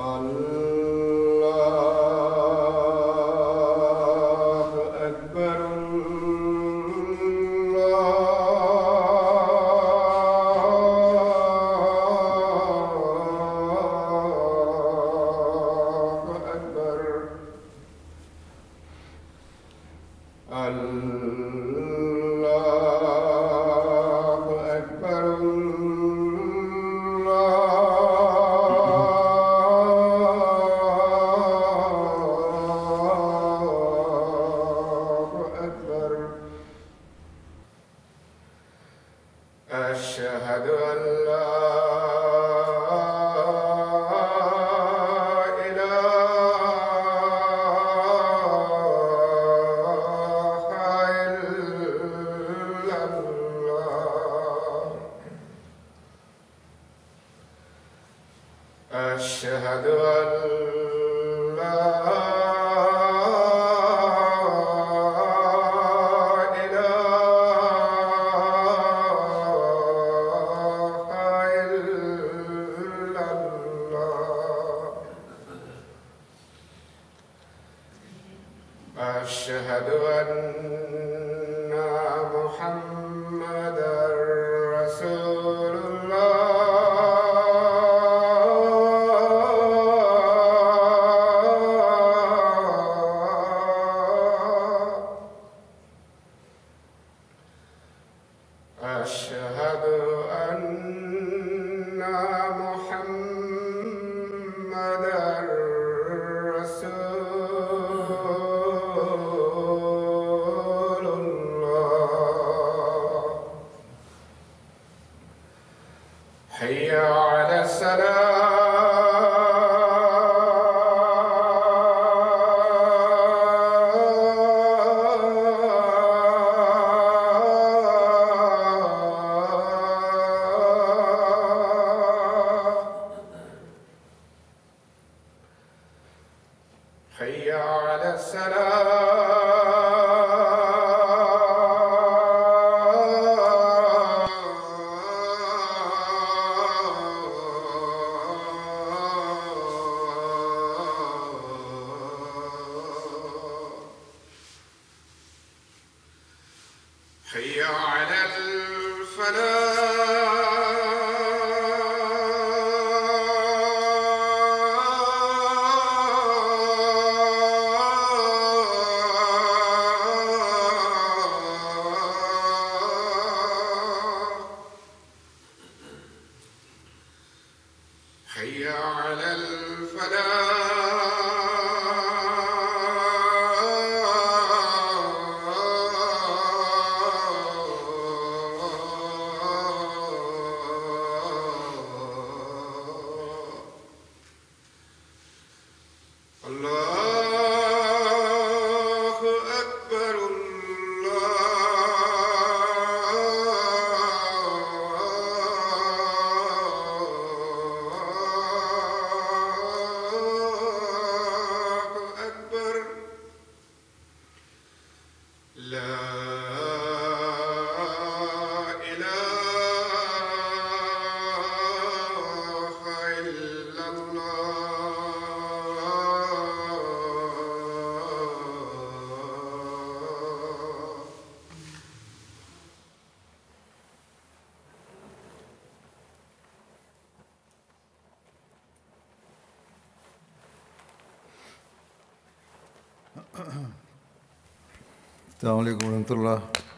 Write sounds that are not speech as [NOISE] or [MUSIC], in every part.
Allah. السلام علیکم ورحمۃ اللہ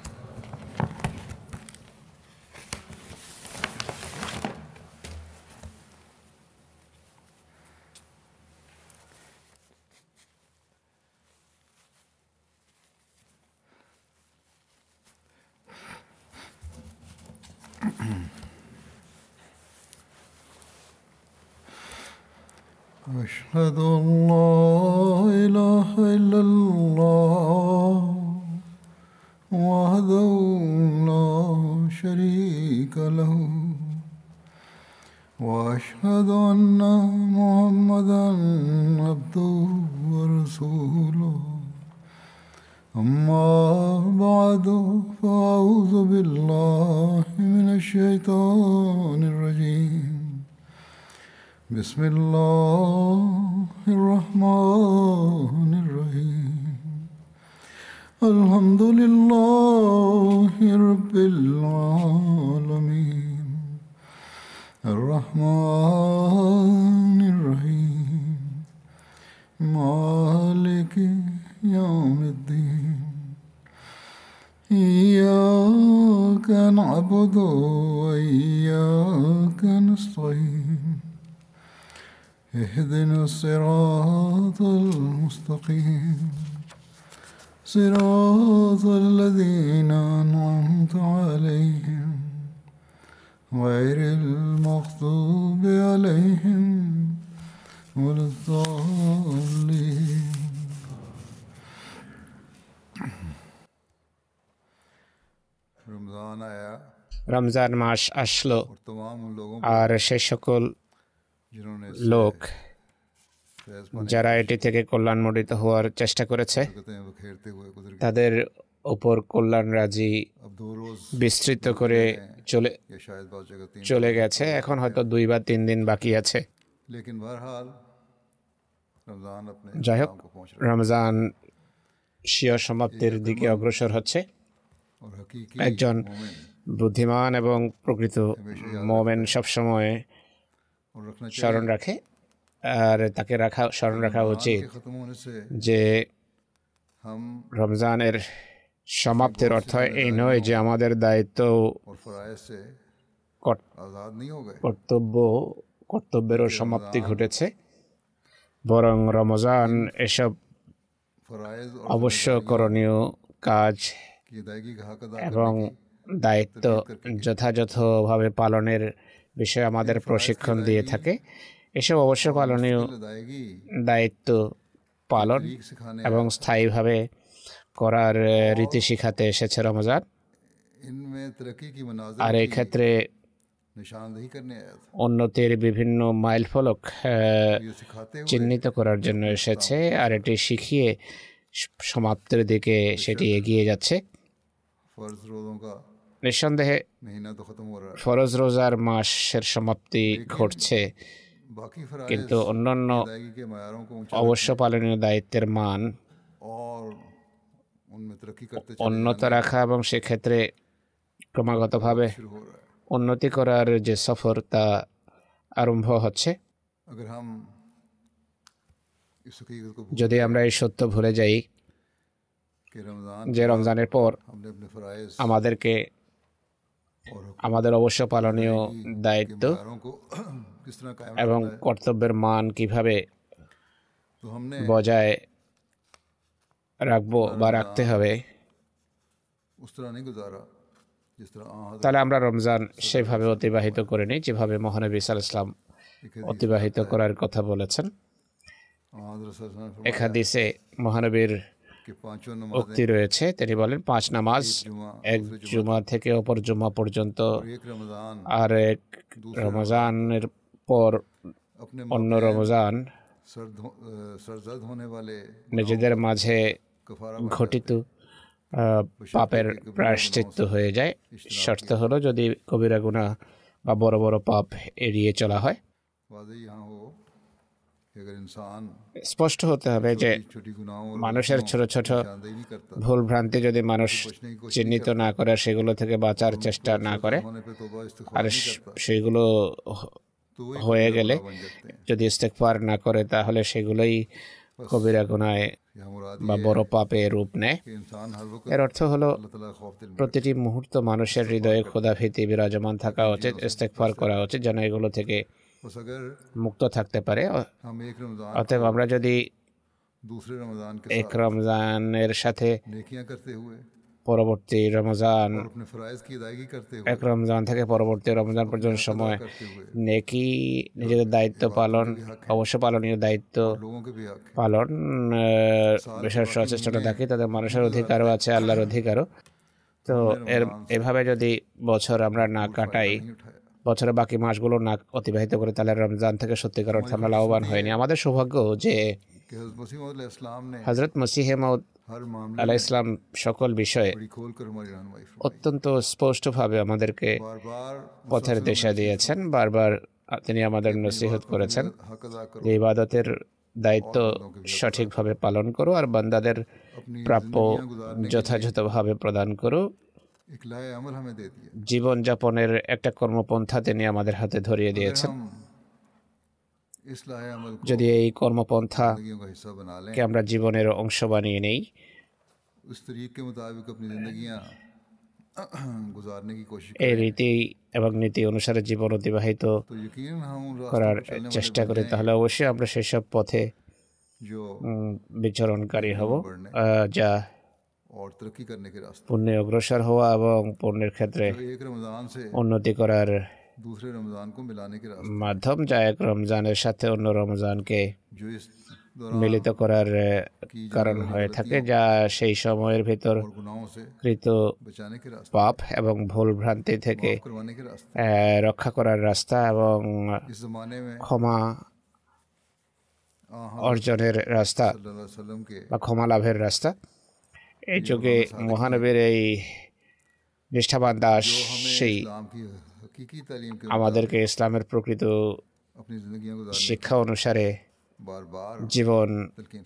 Ramzan মাস আসলো। আর সে সকল লোক যারা এটি থেকে কল্যাণমণ্ডিত হওয়ার চেষ্টা করেছে, তাদের ওপর কল্যাণ রাজি বিস্তৃত করে চলে চলে গেছে। এখন হয়তো দুই বা তিন দিন বাকি আছে। যাই হোক, রমজান স্বীয় সমাপ্তির দিকে অগ্রসর হচ্ছে। একজন বুদ্ধিমান এবং প্রকৃত মোমেন সবসময় স্মরণ রাখে। আর তাকে রাখা, স্মরণ রাখা উচিত যে রমজানের সমাপ্তির অর্থ এই নয় যে আমাদের দায়িত্ব কর্তব্য, কর্তব্যেরও সমাপ্তি ঘটেছে। বরং রমজান এসব অবশ্য করণীয় কাজ এবং দায়িত্ব যথাযথভাবে পালনের বিষয়ে আমাদের প্রশিক্ষণ দিয়ে? থাকে। এসব অবশ্য পালনীয় দায়িত্ব পালন এবং স্থায়ীভাবে করার রীতি শিখাতে এসেছে রমজান। আর এক্ষেত্রে উন্নতির বিভিন্ন মাইল ফলক চিহ্নিত করার জন্য এসেছে আর এটি শিখিয়ে সমাপ্তির দিকে সেটি এগিয়ে যাচ্ছে। নিঃসন্দেহে ফরজ রোজার মাসের সমাপ্তি ঘটছে। কিন্তু অন্যান্য অবশ্য পালনীয় দায়িত্বের মান উন্নত রাখা এবং সেক্ষেত্রে ক্রমাগতভাবে উন্নতি করার যে সফর তা আরম্ভ হচ্ছে। যদি আমরা এই সত্য ভুলে যাই যে রমজানের পর আমাদেরকে আমাদের অবশ্য পালনীয় দায়িত্ব [CLEARS THROAT] এবং কর্তব্যের মান কীভাবে বজায় রাখব বা রাখতে হবে। তাহলে আমরা রমজান সেভাবে অতিবাহিত করে নিই যেভাবে মহানবী সাল ইসলাম অতিবাহিত করার কথা বলেছেন। একাদিসে মহানবীর উক্তি রয়েছে তিনি বলেন পাঁচ নামাজ এক জুমা থেকে অপর জুমা পর্যন্ত আর এক রমজানের পর অন্য রমজান নিজেদের মাঝে ঘটিত পাপের প্রায়শ্চিত্ত হয়ে যায়। শর্ত হলো যদি কবিরা গুণা বা বড় বড় পাপ এড়িয়ে চলা হয়। স্পষ্ট হতে হবে যে মানুষের ছোট ছোট ভুল ভ্রান্তি যদি মানুষ চিহ্নিত না। করে সেগুলো থেকে বাঁচার চেষ্টা না করে আর সেগুলো হয়ে গেলে যদি ইস্তেকফার না করে তাহলে সেগুলোই কবিরা গুনায় বা বড় পাপে রূপ নেয়। এর অর্থ হলো প্রতিটি মুহূর্ত মানুষের হৃদয়ে ক্ষুধাভীতি বিরাজমান থাকা উচিত ইস্তেকফার করা উচিত যেন এগুলো থেকে মুক্ত থাকতে পারে অতএব আমরা যদি এক রমজানের সাথে পরবর্তী রমজান এক রমজান থেকে পরবর্তী রমজান পর্যন্ত সময় নেকি নিজেদের দায়িত্ব পালন অবশ্য পালনীয় দায়িত্ব পালন বিশেষ সচেষ্টতা থাকি তাদের মানুষের অধিকারও আছে আল্লাহর অধিকারও তো এর এভাবে যদি বছর আমরা না কাটাই বছরের বাকি মাসগুলো না অতিবাহিত করে তাহলে রমজান থেকে সত্যিকার অর্থে আমরা লাভবান হয়নি। আমাদের সৌভাগ্য যে হজরত মসিহেমদ আলাহ ইসলাম সকল বিষয়ে অত্যন্ত স্পষ্টভাবে আমাদেরকে পথের দেশা দিয়েছেন। বারবার তিনি আমাদের নসিহত করেছেন যে ইবাদতের দায়িত্ব সঠিকভাবে পালন করো আর বান্দাদের প্রাপ্য যথাযথভাবে প্রদান করো। জীবনযাপনের একটা কর্মপন্থা তিনি আমাদের হাতে ধরিয়ে দিয়েছেন। যদি এই কর্মপন্থাকে আমরা জীবনের অংশ বানিয়ে নেই। [CLEARS THROAT] এই রীতি এবং নীতি অনুসারে জীবন অতিবাহিত করার চেষ্টা করি তাহলে অবশ্যই আমরা সেসব পথে বিচরণকারী হব যা পুণ্যে অগ্রসর হওয়া এবং পুণ্যের ক্ষেত্রে উন্নতি করার মাধ্যম যা এক রমজানের সাথে অন্য রমজানকে মিলিত করার কারণ হয়ে থাকে যা সেই সময়ের ভিতর কৃত পাপ এবং ভুল ভ্রান্তি থেকে রক্ষা করার রাস্তা এবং ক্ষমা অর্জনের রাস্তা বা ক্ষমা লাভের রাস্তা এই যুগে মহানবের এই নিষ্ঠাবান দাস সেই আমাদেরকে ইসলামের প্রকৃত শিক্ষা অনুসারে জীবন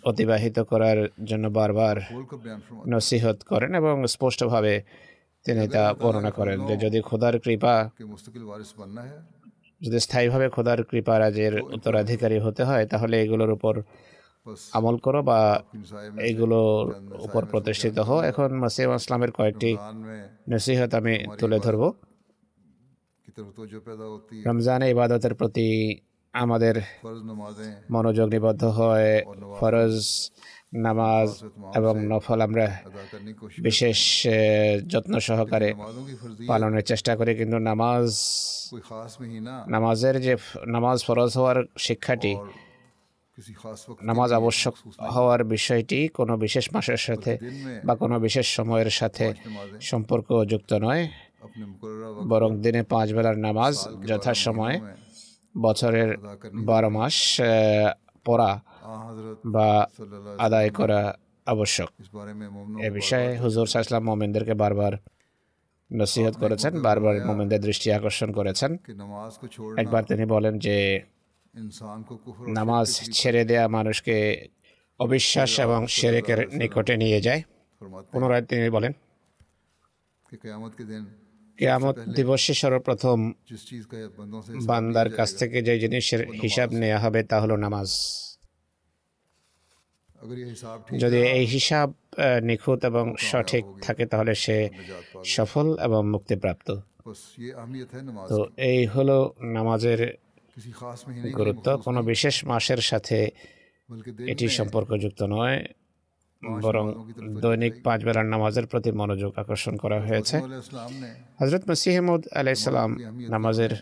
অতিবাহিত করার জন্য বারবার নসিহত করেন এবং স্পষ্টভাবে তিনি তা বর্ণনা করেন যে যদি খোদার কৃপা যদি স্থায়ীভাবে খোদার কৃপা রাজের উত্তরাধিকারী হতে হয় তাহলে এগুলোর উপর আমল করো বা এগুলোর উপর প্রতিষ্ঠিত হও এখন মাসিম আসলামের কয়েকটি নসিহত আমি তুলে ধরব। রমজানে ইবাদতের প্রতি আমাদের মনোযোগ নিবদ্ধ হয়। ফরজ নামাজ এবং নফল আমরা বিশেষ যত্ন সহকারে পালনের চেষ্টা করি কিন্তু নামাজ নামাজের যে নামাজ ফরজ হওয়ার শিক্ষাটি নামাজ আবশ্যক হওয়ার বিষয়টি কোনো বিশেষ মাসের সাথে বা কোনো বিশেষ সময়ের সাথে সম্পর্ক যুক্ত নয়। বরং দিনে পাঁচ বেলার নামাজ যথাসময়ে বছরের বারো মাস পড়া বা আদায় করা আবশ্যক। এ বিষয়ে হুজুর সাহসলাম মোমেনদেরকে বারবার নসিহত করেছেন বারবার মোমেনদের দৃষ্টি আকর্ষণ করেছেন। একবার তিনি বলেন যে নামাজ ছেড়ে দেয়া মানুষকে অবিশ্বাস এবং শেরেকের নিকটে নিয়ে যায়। পুনরায় তিনি বলেন কেয়ামত দিবসে সর্বপ্রথম বান্দার কাছ থেকে যে জিনিসের হিসাব নেওয়া হবে তা হলো নামাজ। যদি এই হিসাব নিখুঁত এবং সঠিক থাকে তাহলে সে সফল এবং মুক্তিপ্রাপ্ত। তো এই হলো নামাজের গুরুত্ব কোনো বিশেষ মাসের সাথে এটি সম্পর্কযুক্ত নয় বরং দৈনিক পাঁচ বেলার নামাজের প্রতি মনোযোগ আকর্ষণ করা হয়েছে। হজরত মসিহমুদ আলাইসালাম নামাজের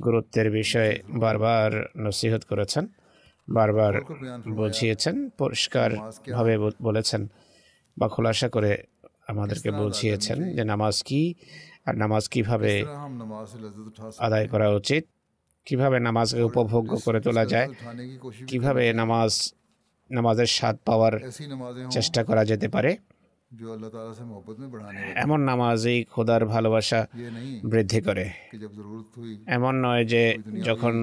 গুরুত্বের বিষয়ে বারবার নসিহত করেছেন বারবার বুঝিয়েছেন পরিষ্কারভাবে বলেছেন বা খোলাসা করে আমাদেরকে বুঝিয়েছেন যে নামাজ কি আর নামাজ কীভাবে আদায় করা উচিত। কীভাবে নামাজকে উপভোগ্য করে তোলা যায়? কীভাবে নামাজ নামাজের স্বাদ পাওয়ার চেষ্টা করা যেতে পারে? এমন নামাজই খোদার ভালোবাসা বৃদ্ধি করে। এমন নয় যে যখন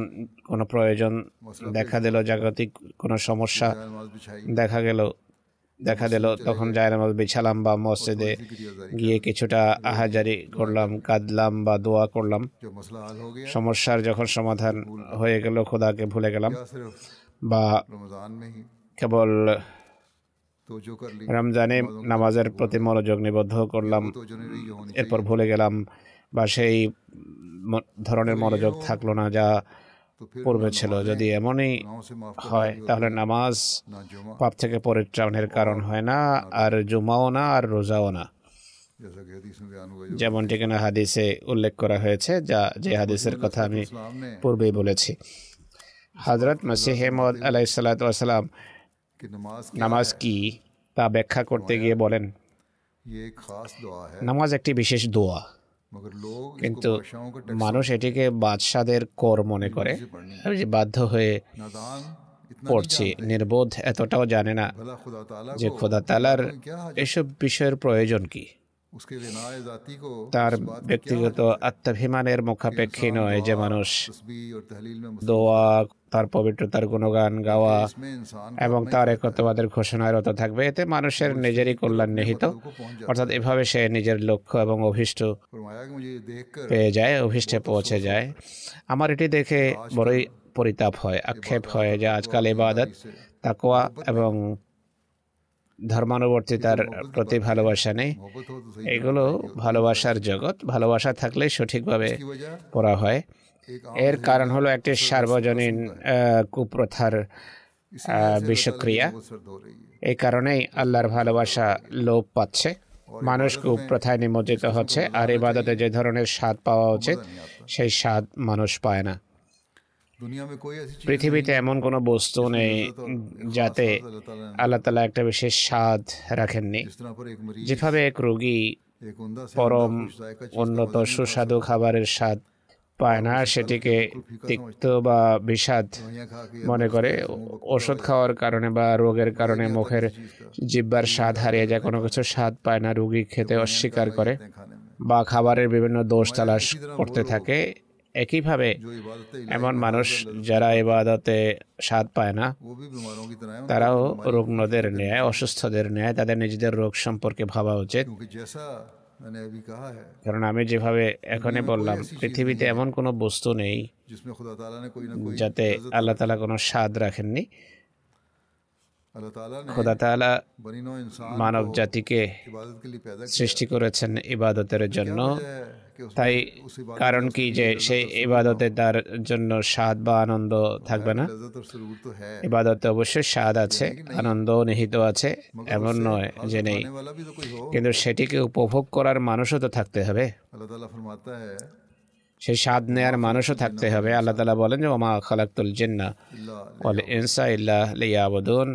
কোনো প্রয়োজন দেখা দিল জাগতিক কোনো সমস্যা দেখা গেল দেখা দিল তখন জায়নামাজ বিছালাম বা মসজিদে গিয়ে কিছুটা আহাজারি করলাম কাঁদলাম বা দোয়া করলাম। সমস্যার যখন সমাধান হয়ে গেল খোদাকে ভুলে গেলাম। বা কেবল রমজানে নামাজের প্রতি মনোযোগ নিবদ্ধ করলাম। এরপর ভুলে গেলাম। বা সেই ধরনের মনোযোগ থাকল না যা পূর্বে ছিল। যদি এমনই হয় তাহলে নামাজ পাপ থেকে পরিত্রাণের কারণ হয় না আর জুমাও না আর রোজাও না। যেমনটি কিনা হাদিসে উল্লেখ করা হয়েছে যা যে হাদিসের কথা আমি পূর্বেই বলেছি। হজরত মসিহেমদ আলাইসালাতাম নামাজ কি তা ব্যাখ্যা করতে গিয়ে বলেন নামাজ একটি বিশেষ দোয়া। কিন্তু মানুষ এটিকে বাদশাদের কর মনে করে আমি যে বাধ্য হয়ে পড়ছি নির্বোধ এতটাও জানে না যে খোদা তালার এসব বিষয়ের প্রয়োজন কি তার ব্যক্তিগত আত্মাভিমানের মুখাপেক্ষী নয় যে মানুষ দোয়া তার পবিত্রতার গুণগান গাওয়া এবং তার একত্ববাদের ঘোষণারত থাকবে এতে মানুষের নিজেরই কল্যাণ নিহিত অর্থাৎ এভাবে সে নিজের লক্ষ্য এবং অভিষ্ট পেয়ে যায় অভিষ্টে পৌঁছে যায় আমার এটি দেখে বড়ই পরিতাপ হয় আক্ষেপ হয় যে আজকাল এবাদত তাকোয়া এবং ধর্মানুবর্তিতার প্রতি ভালোবাসা নেই এগুলো ভালোবাসার জগৎ ভালোবাসা থাকলে সঠিকভাবে পড়া হয় এর কারণ হলো একটি সার্বজনীন কুপ্রথার বিষক্রিয়া। এই কারণেই আল্লাহর ভালোবাসা লোপ পাচ্ছে। মানুষ কুপ্রথায় নিমজ্জিত হচ্ছে আর ইবাদতে যে ধরনের স্বাদ পাওয়া উচিত সেই স্বাদ মানুষ পায় না। পৃথিবীতে এমন কোনো বস্তু নেই যাতে আল্লাহ তালা একটা বিশেষ স্বাদ রাখেননি। যেভাবে এক রোগী পরম উন্নত সুস্বাদু খাবারের স্বাদ পায় না, সেটিকে তিক্ত বা বিষাদ মনে করে। ওষুধ খাওয়ার কারণে বা রোগের কারণে মুখের জিব্বার স্বাদ হারিয়ে যায়, কোনো কিছু স্বাদ পায় না, রুগী খেতে অস্বীকার করে বা খাবারের বিভিন্ন দোষ তালাশ করতে থাকে। একইভাবে এমন মানুষ যারা ইবাদতে স্বাদ পায় না, তারাও রুগ্নদের ন্যায়, অসুস্থদের ন্যায়, তাদের নিজেদের রোগ সম্পর্কে ভাবা উচিত। কারণ আমি যেভাবে এখানে বললাম পৃথিবীতে এমন কোনো বস্তু নেই যাতে আল্লাহ তালা কোনো স্বাদ রাখেননি। খোদা তালা মানব জাতিকে সৃষ্টি করেছেন ইবাদতের জন্য। তাই কারণ কি যে সেই ইবাদতে তার জন্য স্বাদ বা আনন্দ থাকবে না। ইবাদতে অবশ্যই স্বাদ আছে আনন্দ নিহিত আছে এমন নয় যে নেই। কিন্তু সেটিকে উপভোগ করার মানুষও তো থাকতে হবে। সেই স্বাদ নেয়ার মানুষও থাকতে হবে। আল্লাহ তালা বলেন যে, ওমা খালাকুল জিন্না বলে ইনসা ইল্লাহ লিয়াবুদুন।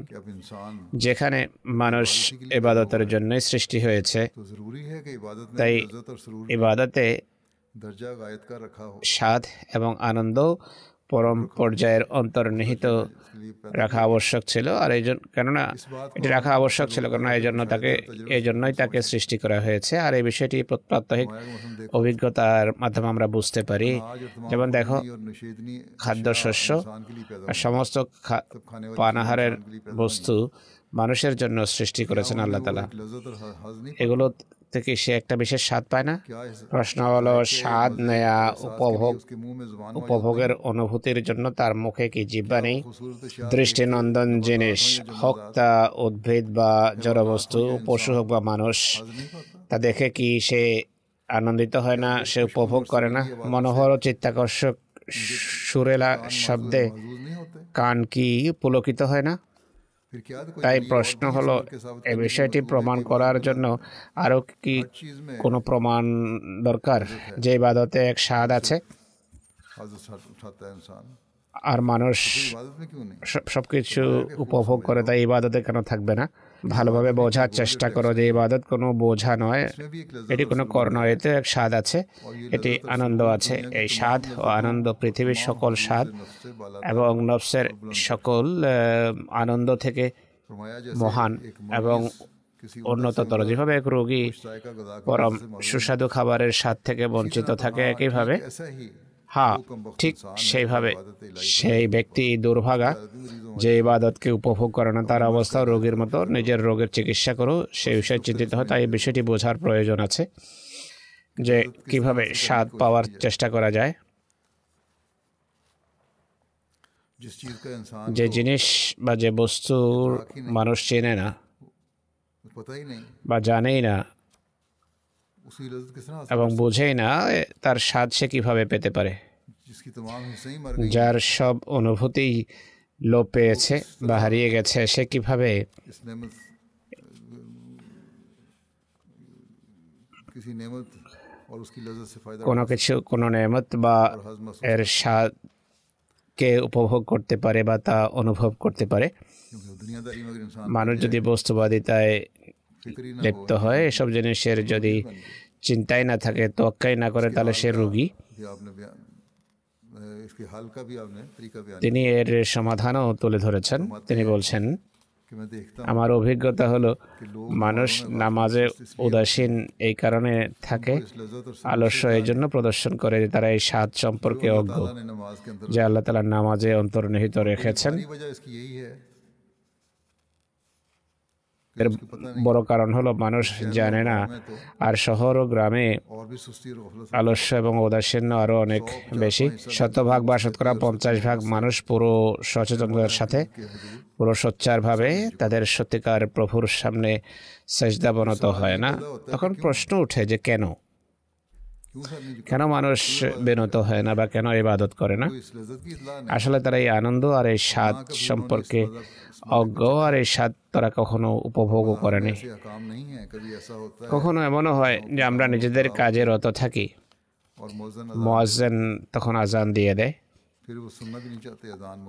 যেখানে মানুষ ইবাদতের জন্যই সৃষ্টি হয়েছে, তাই ইবাদতে স্বাদ এবং আনন্দ পরম পর্যায়ের অন্তর্নিহিত রাখা আবশ্যক ছিল, আর এই জন্য কেননা এটি রাখা আবশ্যক ছিল কেননা এই জন্য তাকে, এই জন্যই তাকে সৃষ্টি করা হয়েছে। আর এই বিষয়টি প্রাত্যহিক অভিজ্ঞতার মাধ্যমে আমরা বুঝতে পারি। যেমন দেখো, খাদ্যশস্য সমস্ত পানাহারের বস্তু মানুষের জন্য সৃষ্টি করেছেন আল্লাহ তালা এগুলো থেকে সে একটা বিশেষ স্বাদ পায় না। প্রশ্ন হলো স্বাদ নেয়া উপভোগ উপভোগের অনুভূতির জন্য তার মুখে কি জিব্বা নেই? দৃষ্টিনন্দন জিনিস হক্তা উদ্ভিদ বা জড়বস্তু পশু হোক বা মানুষ তা দেখে কি সে আনন্দিত হয় না সে উপভোগ করে না? মনোহর চিত্তাকর্ষক সুরেলা শব্দে কান কি পুলকিত হয় না? তাই প্রশ্ন হলো এ বিষয়টি প্রমাণ করার জন্য আরও কি কোনো প্রমাণ দরকার? যে ইবাদতে এক স্বাদ আছে। আর মানুষ সব কিছু উপভোগ করে তাই ইবাদতে কেন থাকবে না? ভালোভাবে বোঝার চেষ্টা করো যে ইবাদত কোনো বোঝা নয়। এটি কোনো কর্ণ, এতে এক স্বাদ আছে, এটি আনন্দ আছে। এই স্বাদ ও আনন্দ পৃথিবীর সকল স্বাদ এবং নফসের সকল আনন্দ থেকে মহান এবং উন্নততর। যেভাবে এক রোগী পরম সুস্বাদু খাবারের স্বাদ থেকে বঞ্চিত থাকে, একইভাবে হ্যাঁ ঠিক সেইভাবে সেই ব্যক্তি দুর্ভাগা যে ইবাদতকে উপভোগ করে না তার অবস্থা রোগীর মতো নিজের রোগের চিকিৎসা করো সেই বিষয়ে চিন্তিত হয় তাই এই বিষয়টি বোঝার প্রয়োজন আছে যে কীভাবে স্বাদ পাওয়ার চেষ্টা করা যায়। যে জিনিস বা যে বস্তুর মানুষ চেনে না বা জানেই না এবং বোঝে না তার স্বাদ সে কীভাবে পেতে পারে? যার সব অনুভূতি লোপ পেয়েছে বা হারিয়ে গেছে। সে কীভাবে কোনো কিছু কোনো নেমত বা এর স্বাদকে উপভোগ করতে পারে বা তা অনুভব করতে পারে। মানুষ যদি বস্তুবাদিতায় লিপ্ত হয় এসব জিনিসের যদি চিন্তাই না থাকে তোয়াক্কাই না করে তাহলে সে রুগী। তিনি এর সমাধানও তুলে ধরেছেন। তিনি বলছেন আমার অভিজ্ঞতা হলো মানুষ নামাজে উদাসীন এই কারণে থাকে আলস্য এই জন্য প্রদর্শন করে যে তারা এই স্বাদ সম্পর্কে অজ্ঞ যে আল্লাহ তালা নামাজে অন্তর্নিহিত রেখেছেন। এর বড় কারণ হলো মানুষ জানে না। আর শহর ও গ্রামে আলস্য এবং উদাসীন্য আরও অনেক বেশি। শতভাগ বা শতকরা পঞ্চাশ ভাগ মানুষ পুরো সচেতনতার সাথে পুরো? সোচ্চারভাবে তাদের সত্যিকার প্রভুর সামনে সেজদাবনত হয় না। তখন প্রশ্ন উঠে যে কেন? কেন মানুষ বিনত হয় না বা কেন ইবাদত করে না? আসলে তারা এই আনন্দ আর এই স্বাদ সম্পর্কে অজ্ঞ আর এই স্বাদ তারা কখনো উপভোগও করেনি। কখনো এমনও হয় যে আমরা নিজেদের কাজে রত থাকি। মোয়াজেন তখন আজান দিয়ে দেয়।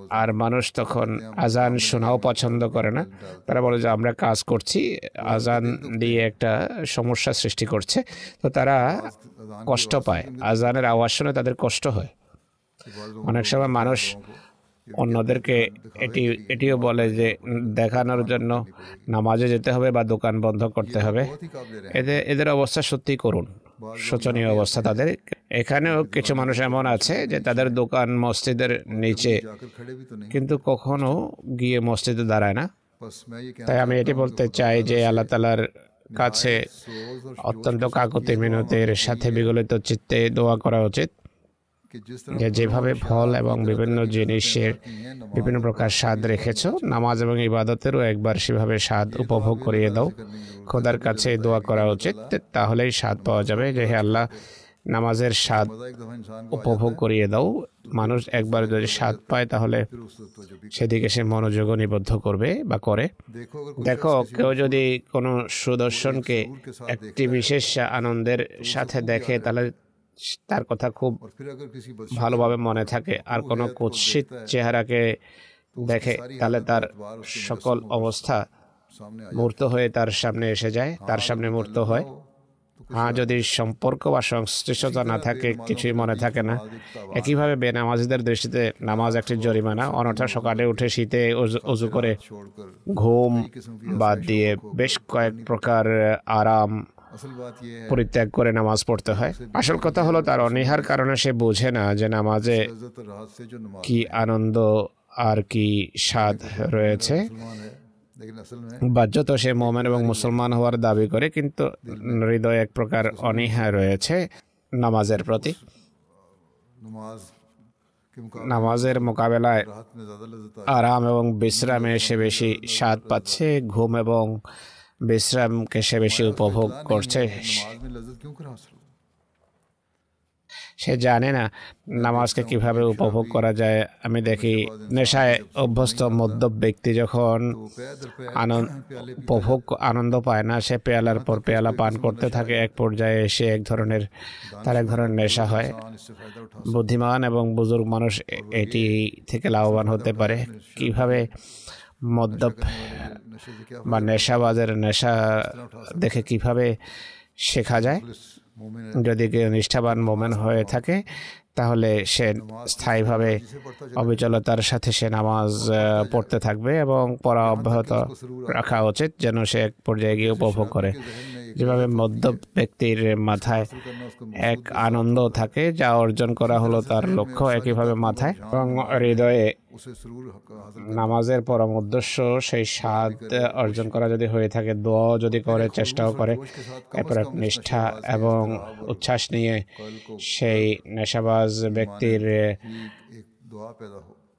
আর মানুষ তখন আজান শোনাও পছন্দ করে না। তারা বলে যে আমরা কাজ করছি আজান দিয়ে একটা সমস্যা সৃষ্টি করছে। তো তারা কষ্ট পায়। আজানের আওয়াজ শুনে তাদের কষ্ট হয়। অনেক সময় মানুষ অন্যদেরকে এটি, এটিও বলে যে দেখানোর জন্য নামাজে যেতে হবে বা দোকান বন্ধ করতে হবে। এদের এদের অবস্থা সত্যি করুন শোচনীয় অবস্থা তাদের। এখানেও কিছু মানুষ এমন আছে যে তাদের দোকান মসজিদের নিচে, কিন্তু কখনো গিয়ে মসজিদে দাঁড়ায় না। তাই আমি এটি বলতে চাই যে আল্লাহ তালার কাছে অত্যন্ত কাকতি মিনতির সাথে বিগলিত চিত্তে দোয়া করা উচিত। যে যেভাবে ফল এবং বিভিন্ন জিনিসের বিভিন্ন প্রকার স্বাদ রেখেছ নামাজ এবং ইবাদতেরও একবার সেভাবে স্বাদ উপভোগ করিয়ে দাও। খোদার কাছে দোয়া করা উচিত তাহলেই স্বাদ পাওয়া যাবে যে হে আল্লাহ নামাজের স্বাদ উপভোগ করিয়ে দাও। মানুষ একবার যদি স্বাদ পায় তাহলে সেদিকে সে মনোযোগ নিবদ্ধ করবে বা করে। দেখো কেউ যদি কোনো সুদর্শনকে একটি বিশেষ আনন্দের সাথে দেখে তাহলে তার কথা খুব ভালোভাবে মনে থাকে। আর কোনো কুৎসিত চেহারাকে দেখে তাহলে তার সকল অবস্থা মূর্ত হয়ে তার সামনে এসে যায়, তার সামনে মূর্ত হয়। হ্যাঁ যদি সম্পর্ক বা সংশ্লিষ্টতা না থাকে, কিছুই মনে থাকে না। একইভাবে বেনামাজিদের দৃষ্টিতে নামাজ একটি জরিমানা অনর্থা সকালে উঠে শীতে উজু করে ঘুম বাদ দিয়ে বেশ কয়েক প্রকার আরাম পরিত্যাগ করে নামাজ পড়তে হয়। আসল কথা হলো তার অনীহার কারণে সে বোঝে না যে নামাজে কি আনন্দ আর কি স্বাদ রয়েছে। বাহ্যত সে মোমেন এবং মুসলমান হওয়ার দাবি করে কিন্তু হৃদয় এক প্রকার অনীহা রয়েছে নামাজের প্রতি। নামাজের মোকাবেলায় আরাম এবং বিশ্রামে সে বেশি স্বাদ পাচ্ছে ঘুম এবং বিশ্রামকে সে বেশি উপভোগ করছে? সে জানে না নামাজকে কীভাবে উপভোগ করা যায়। আমি দেখি নেশায় অভ্যস্ত মদ্যপ ব্যক্তি যখন আনন্দ উপভোগ, আনন্দ পায় না, সে পেয়ালার পর পেয়ালা পান করতে থাকে। এক পর্যায়ে সে এক ধরনের, তার এক ধরনের নেশা হয়। বুদ্ধিমান এবং বুজুর্গ মানুষ এটি থেকে লাভবান হতে পারে। কীভাবে মদ্যপ বা নেশাবাজের নেশা দেখে কীভাবে শেখা যায়? যদি কেউ নিষ্ঠাবান মোমেন হয়ে থাকে তাহলে সে স্থায়ীভাবে অবিচলতার সাথে সে নামাজ পড়তে থাকবে এবং পড়া অব্যাহত রাখা উচিত যেন সে এক পর্যায়ে গিয়ে উপভোগ করে। যেভাবে মধ্য ব্যক্তির মাথায় এক আনন্দ থাকে যা অর্জন করা হলো তার লক্ষ্য একইভাবে মাথায় এবং হৃদয়ে নামাজের পরম উদ্দেশ্য সেই স্বাদ অর্জন করা যদি হয়ে থাকে দোয়া যদি করে চেষ্টাও করে এরপর নিষ্ঠা এবং উচ্ছ্বাস নিয়ে সেই নেশাবাজ ব্যক্তির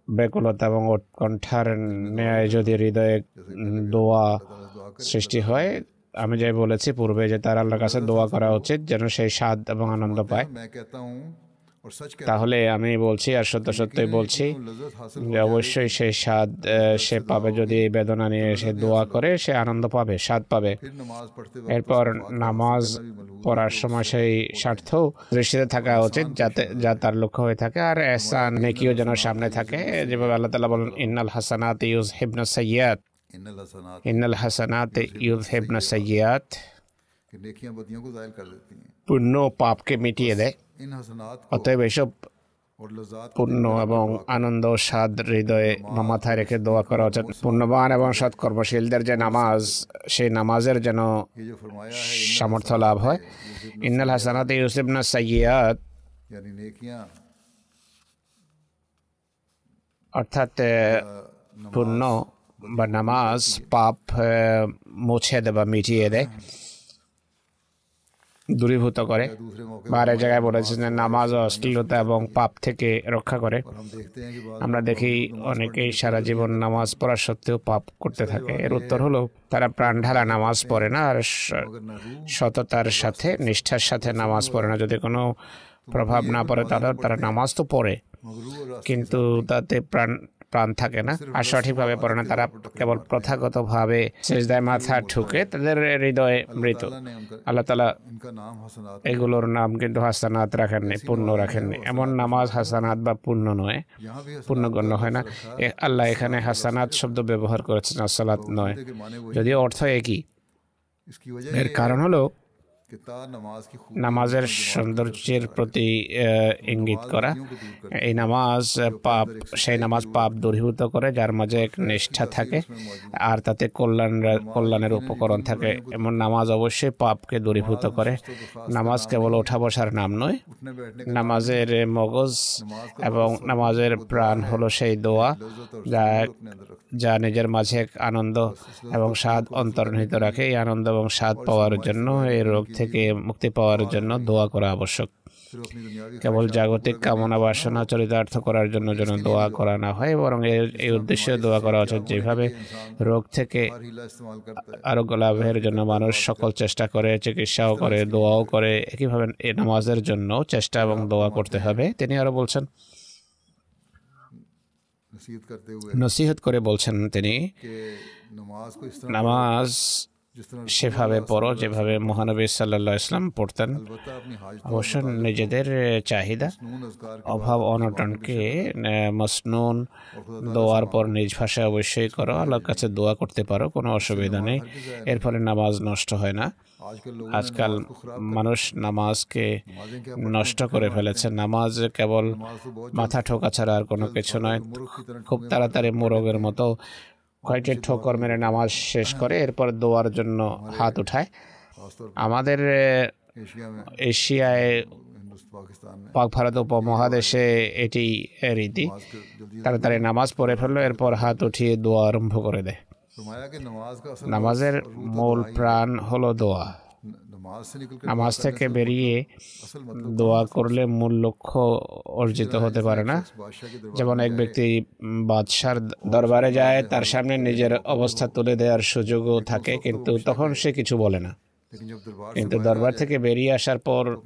ব্যাকুলতা এবং উৎকণ্ঠার ন্যায় যদি হৃদয়ে দোয়া সৃষ্টি হয়। আমি যাই বলেছি পূর্বে যে তার আল্লাহর কাছে দোয়া করা উচিত যেন সেই স্বাদ এবং আনন্দ পায়। তাহলে আমি বলছি আর সত্য সত্যই বলছি যে অবশ্যই সে স্বাদ সে পাবে যদি বেদনা নিয়ে সে দোয়া করে সে আনন্দ পাবে স্বাদ পাবে। এরপর নামাজ পড়ার সময় সেই স্বার্থ দৃষ্টিতে থাকা উচিত যাতে যা তার লক্ষ্য হয়ে থাকে আর এসান নেকিও যেন সামনে থাকে। যেভাবে আল্লাহ তালা বলেন ইন্নাল হাসানাত ইউজ হেবন সৈয়াদ ইন্নাল হাসানাত ইউজ হেবন সৈয়াদ পুণ্য পাপকে মিটিয়ে দেয়। অতএব এসব পূর্ণ এবং আনন্দ স্বাদ হৃদয়ে মাথায় রেখে দোয়া করা উচিত। পূর্ণবান এবং সৎ কর্মশীলদের যে নামাজ সেই নামাজের যেন সামর্থ্য লাভ হয়। ইন্নাল হাসানাত ইউসিবনা সাইয়াদ অর্থাৎ পূর্ণ বা নামাজ পাপ মুছে দেয় বা মিটিয়ে দেয় [CLEARS THROAT] দূরীভূত করে। বারে জায়গায় বলেছেন নামাজ অশ্লীলতা এবং পাপ থেকে রক্ষা করে। আমরা দেখি অনেকেই সারা জীবন নামাজ পড়ার সত্ত্বেও পাপ করতে থাকে। এর উত্তর হলো, তারা প্রাণ ঢালা নামাজ পড়ে না আর সততার সাথে, নিষ্ঠার সাথে নামাজ পড়ে না। যদি কোনো প্রভাব না পড়ে তাহলে তারা নামাজ তো পড়ে। কিন্তু তাতে প্রাণ প্রাণ থাকে না। আর সঠিকভাবে পড়ে না তারা কেবল প্রথাগতভাবে সেজদায় মাথা ঠুকে তাদের হৃদয়ে মৃত। আল্লাহ তালা এগুলোর নাম কিন্তু হাসানাত রাখেননি পূর্ণ রাখেননি। এমন নামাজ হাসানাত বা পুণ্য নয় পূর্ণগণ্য গণ্য হয় না। আল্লাহ এখানে হাসানাত শব্দ ব্যবহার করেছেন আসসালাত নয়। যদিও অর্থ একই। এর কারণ হলো নামাজের সৌন্দর্যের প্রতি ইঙ্গিত করা এই নামাজ পাপ সেই নামাজ পাপ দূরীভূত করে যার মাঝে এক নিষ্ঠা থাকে আর তাতে কল্যাণ কল্যাণের উপকরণ থাকে এমন নামাজ অবশ্যই পাপকে দূরীভূত করে নামাজ কেবল ওঠা বসার নাম নয় নামাজের মগজ এবং নামাজের প্রাণ হলো সেই দোয়া যা যা নিজের মাঝে এক আনন্দ এবং স্বাদ অন্তর্নিহিত রাখে। এই আনন্দ এবং স্বাদ পাওয়ার জন্য, এই রোগ থেকে মুক্তি পাওয়ার জন্য দোয়া করা আবশ্যক। কেবল জাগতিক কামনা বাসনা চরিতার্থ করার জন্য যেন দোয়া করা না হয়, বরং এর, এই উদ্দেশ্যে দোয়া করা উচিত যেভাবে রোগ থেকে আরোগ্য লাভের জন্য মানুষ সকল চেষ্টা করে, চিকিৎসাও করে, দোয়াও করে, একইভাবে এ নামাজের জন্য চেষ্টা এবং দোয়া করতে হবে। তিনি আরও বলছেন নসিহত করে বলছেন তিনি নামাজ সেভাবে পড়ো যেভাবে মহানবী সাল্লা ইসলাম পড়তেন অবশ্য নিজেদের চাহিদা অভাব অনটনকে মসনুন দোয়ার পর নিজ ভাষায় অবশ্যই করো আল্লাহর কাছে দোয়া করতে পারো কোনো অসুবিধা নেই। এর ফলে নামাজ নষ্ট হয় না। আজকাল মানুষ নামাজকে নষ্ট করে ফেলেছে। নামাজ কেবল মাথা ঠোকা ছাড়া আর কোনো কিছু নয়। খুব তাড়াতাড়ি মোরগের মতো কয়েকটি ঠোকর মেরে নামাজ শেষ করে এরপর দোয়ার জন্য হাত উঠায়। আমাদের এশিয়ায় পাক ভারত উপমহাদেশে এটি রীতি। তাড়াতাড়ি নামাজ পড়ে ফেলল এরপর হাত উঠিয়ে দোয়া আরম্ভ করে দেয় নামাজের মূল প্রাণ হলো দোয়া। নামাজ থেকে বেরিয়ে দোয়া করলে মূল লক্ষ্য অর্জিত হতে পারে না। যেমন এক ব্যক্তি বাদশার দরবারে যায় তার সামনে নিজের অবস্থা তুলে দেওয়ার সুযোগও থাকে কিন্তু তখন সে কিছু বলে না। কিন্তু দরবার থেকে বেরিয়ে আসার পর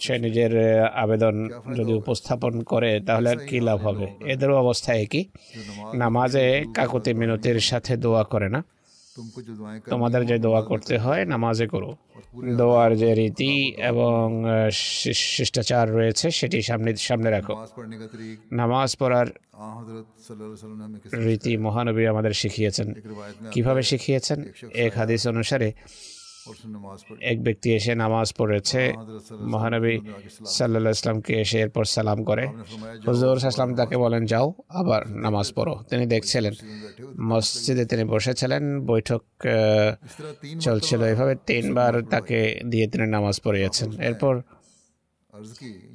সে নিজের আবেদন যদি উপস্থাপন করে তাহলে আর কি লাভ হবে? এদেরও অবস্থা। একই। নামাজে কাকুতি মিনতির সাথে দোয়া করে না। তোমাদের যে দোয়া করতে হয় নামাজে করো। দোয়ার যে রীতি এবং শিষ্টাচার রয়েছে সেটি সামনে সামনে রাখো। নামাজ পড়ার রীতি মহানবী আমাদের শিখিয়েছেন। কীভাবে শিখিয়েছেন? এক হাদিস অনুসারে এক ব্যক্তি এসে নামাজ পড়েছে। মহানবী সাল্লা ইসলামকে এসে এরপর সালাম করে। হজর সাল্লাম তাকে বলেন যাও আবার নামাজ পড়ো। তিনি দেখছিলেন মসজিদে তিনি বসেছিলেন বৈঠক চলছিল এভাবে তিনবার তাকে দিয়ে তিনি নামাজ পড়িয়েছেন। এরপর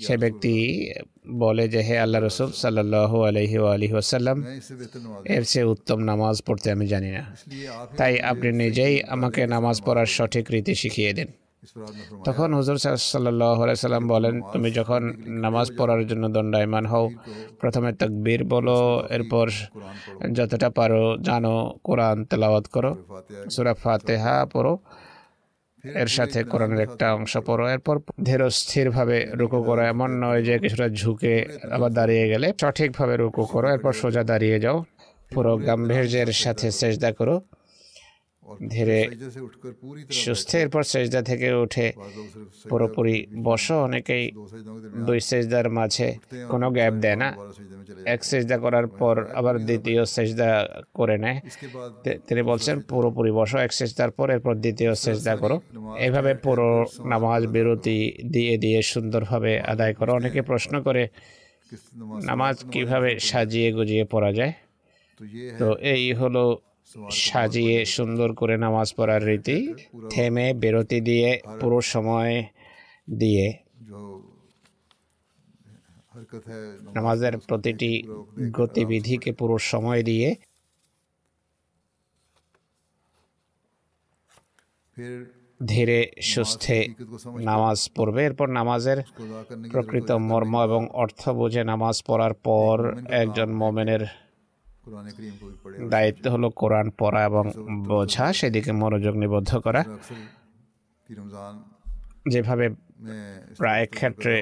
সে ব্যক্তি বলে যে হে আল্লাহ রসুল সাল্লাহ আলহি আলহি আসাল্লাম এর সে উত্তম নামাজ পড়তে আমি জানি না। তাই আপনি নিজেই আমাকে নামাজ পড়ার সঠিক রীতি শিখিয়ে দিন। তখন হুজুর সাল্লাহ সাল্লাম বলেন তুমি যখন নামাজ পড়ার জন্য দণ্ডায়মান হও প্রথমে তকবীর বলো এরপর যতটা পারো জানো কোরআন তেলাওয়াত করো সুরা ফাতেহা পড়ো। এর সাথে কোরআনের একটা অংশ পড়ো। এরপর ধের স্থিরভাবে রুকু করো। এমন নয় যে কিছুটা ঝুঁকে আবার দাঁড়িয়ে গেলে। সঠিকভাবে রুকু করো। এরপর সোজা দাঁড়িয়ে যাও। পুরো গাম্ভীর্যের সাথে সেজদা করো। ধীরে সুস্থ এরপর সেজদা থেকে উঠে পুরোপুরি বসো অনেকেই দুই সেজদার মাঝে কোনো গ্যাপ দেয় না। এক সেজদা করার পর আবার দ্বিতীয় সেজদা করে নেয়। তিনি বলছেন পুরোপুরি বসো এক সেজদার পর এরপর দ্বিতীয় সেজদা করো। এভাবে পুরো নামাজ বিরতি দিয়ে দিয়ে সুন্দরভাবে আদায় করো। অনেকে প্রশ্ন করে নামাজ কীভাবে সাজিয়ে গুজিয়ে পড়া যায়? তো এই হলো সাজিয়ে সুন্দর করে নামাজ পড়ার রীতি থেমে বেরতি দিয়ে পুরো সময় দিয়ে। নামাজের প্রতিটি গতিবিধিকে পুরো সময় দিয়ে। ধীরে সুস্থে নামাজ পড়বে। এরপর নামাজের প্রকৃত মর্ম এবং অর্থ বুঝে নামাজ পড়ার পর একজন মোমেনের দায়িত্ব হলো কোরআন পড়া এবং বোঝা সেদিকে মনোযোগ নিবদ্ধ করা। যেভাবে প্রায় ক্ষেত্রে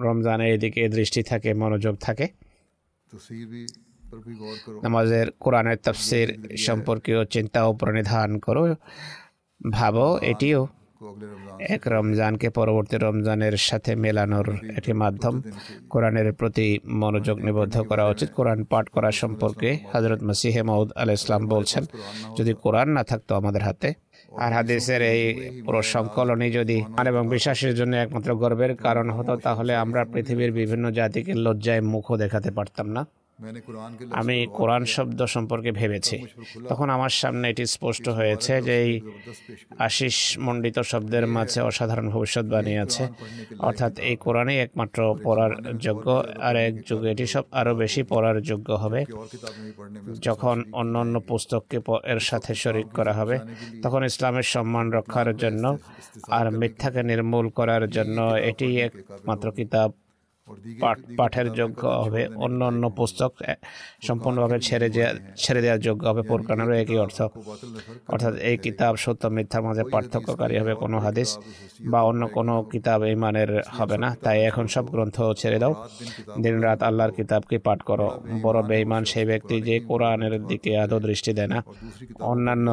রমজানের এদিকে দৃষ্টি থাকে মনোযোগ থাকে। নামাজের কোরআনের তফসির সম্পর্কেও চিন্তা ও প্রণিধান করো। ভাবো এটিও এক রমজানকে পরবর্তী রমজানের সাথে মেলানোর একটি মাধ্যম কোরআনের প্রতি মনোযোগ নিবদ্ধ করা উচিত। কোরআন পাঠ করা সম্পর্কে হজরত মসিহে মাউদ আল ইসলাম বলছেন, যদি কোরআন না থাকতো আমাদের হাতে, আর হাদিসের এই পুরো সংকলনই যদি আর এবং বিশ্বাসের জন্য একমাত্র গর্বের কারণ হতো, তাহলে আমরা পৃথিবীর বিভিন্ন জাতিকে লজ্জায় মুখও দেখাতে পারতাম না। আমি কোরআন শব্দ সম্পর্কে ভেবেছি। তখন আমার সামনে এটি স্পষ্ট হয়েছে যে এই আশিস মণ্ডিত শব্দের মাঝে অসাধারণ ভবিষ্যৎবাণী আছে। অর্থাৎ এই কোরআনই একমাত্র পড়ার যোগ্য আর এক যুগে। এটি সব আরও বেশি পড়ার যোগ্য হবে। যখন অন্য অন্য পুস্তককে এর সাথে শরিক করা হবে তখন ইসলামের সম্মান রক্ষার জন্য আর মিথ্যাকে নির্মূল করার জন্য এটি একমাত্র কিতাব। পাঠের যোগ্য হবে অন্য অন্য পুস্তক সম্পূর্ণভাবে ছেড়ে ছেড়ে দেওয়ার যোগ্য হবে পুরকানেরও একই অর্থ। অর্থাৎ এই কিতাব সত্য মিথ্যার মাঝে পার্থক্যকারী হবে কোনো হাদিস বা অন্য কোনো কিতাব ইমানের হবে না। তাই এখন সব গ্রন্থ ছেড়ে দাও। দিন রাত আল্লাহর কিতাবকে পাঠ করো বড় বেঈমান সেই ব্যক্তি যে কোরআনের দিকে আদৌ দৃষ্টি দেয় না অন্যান্য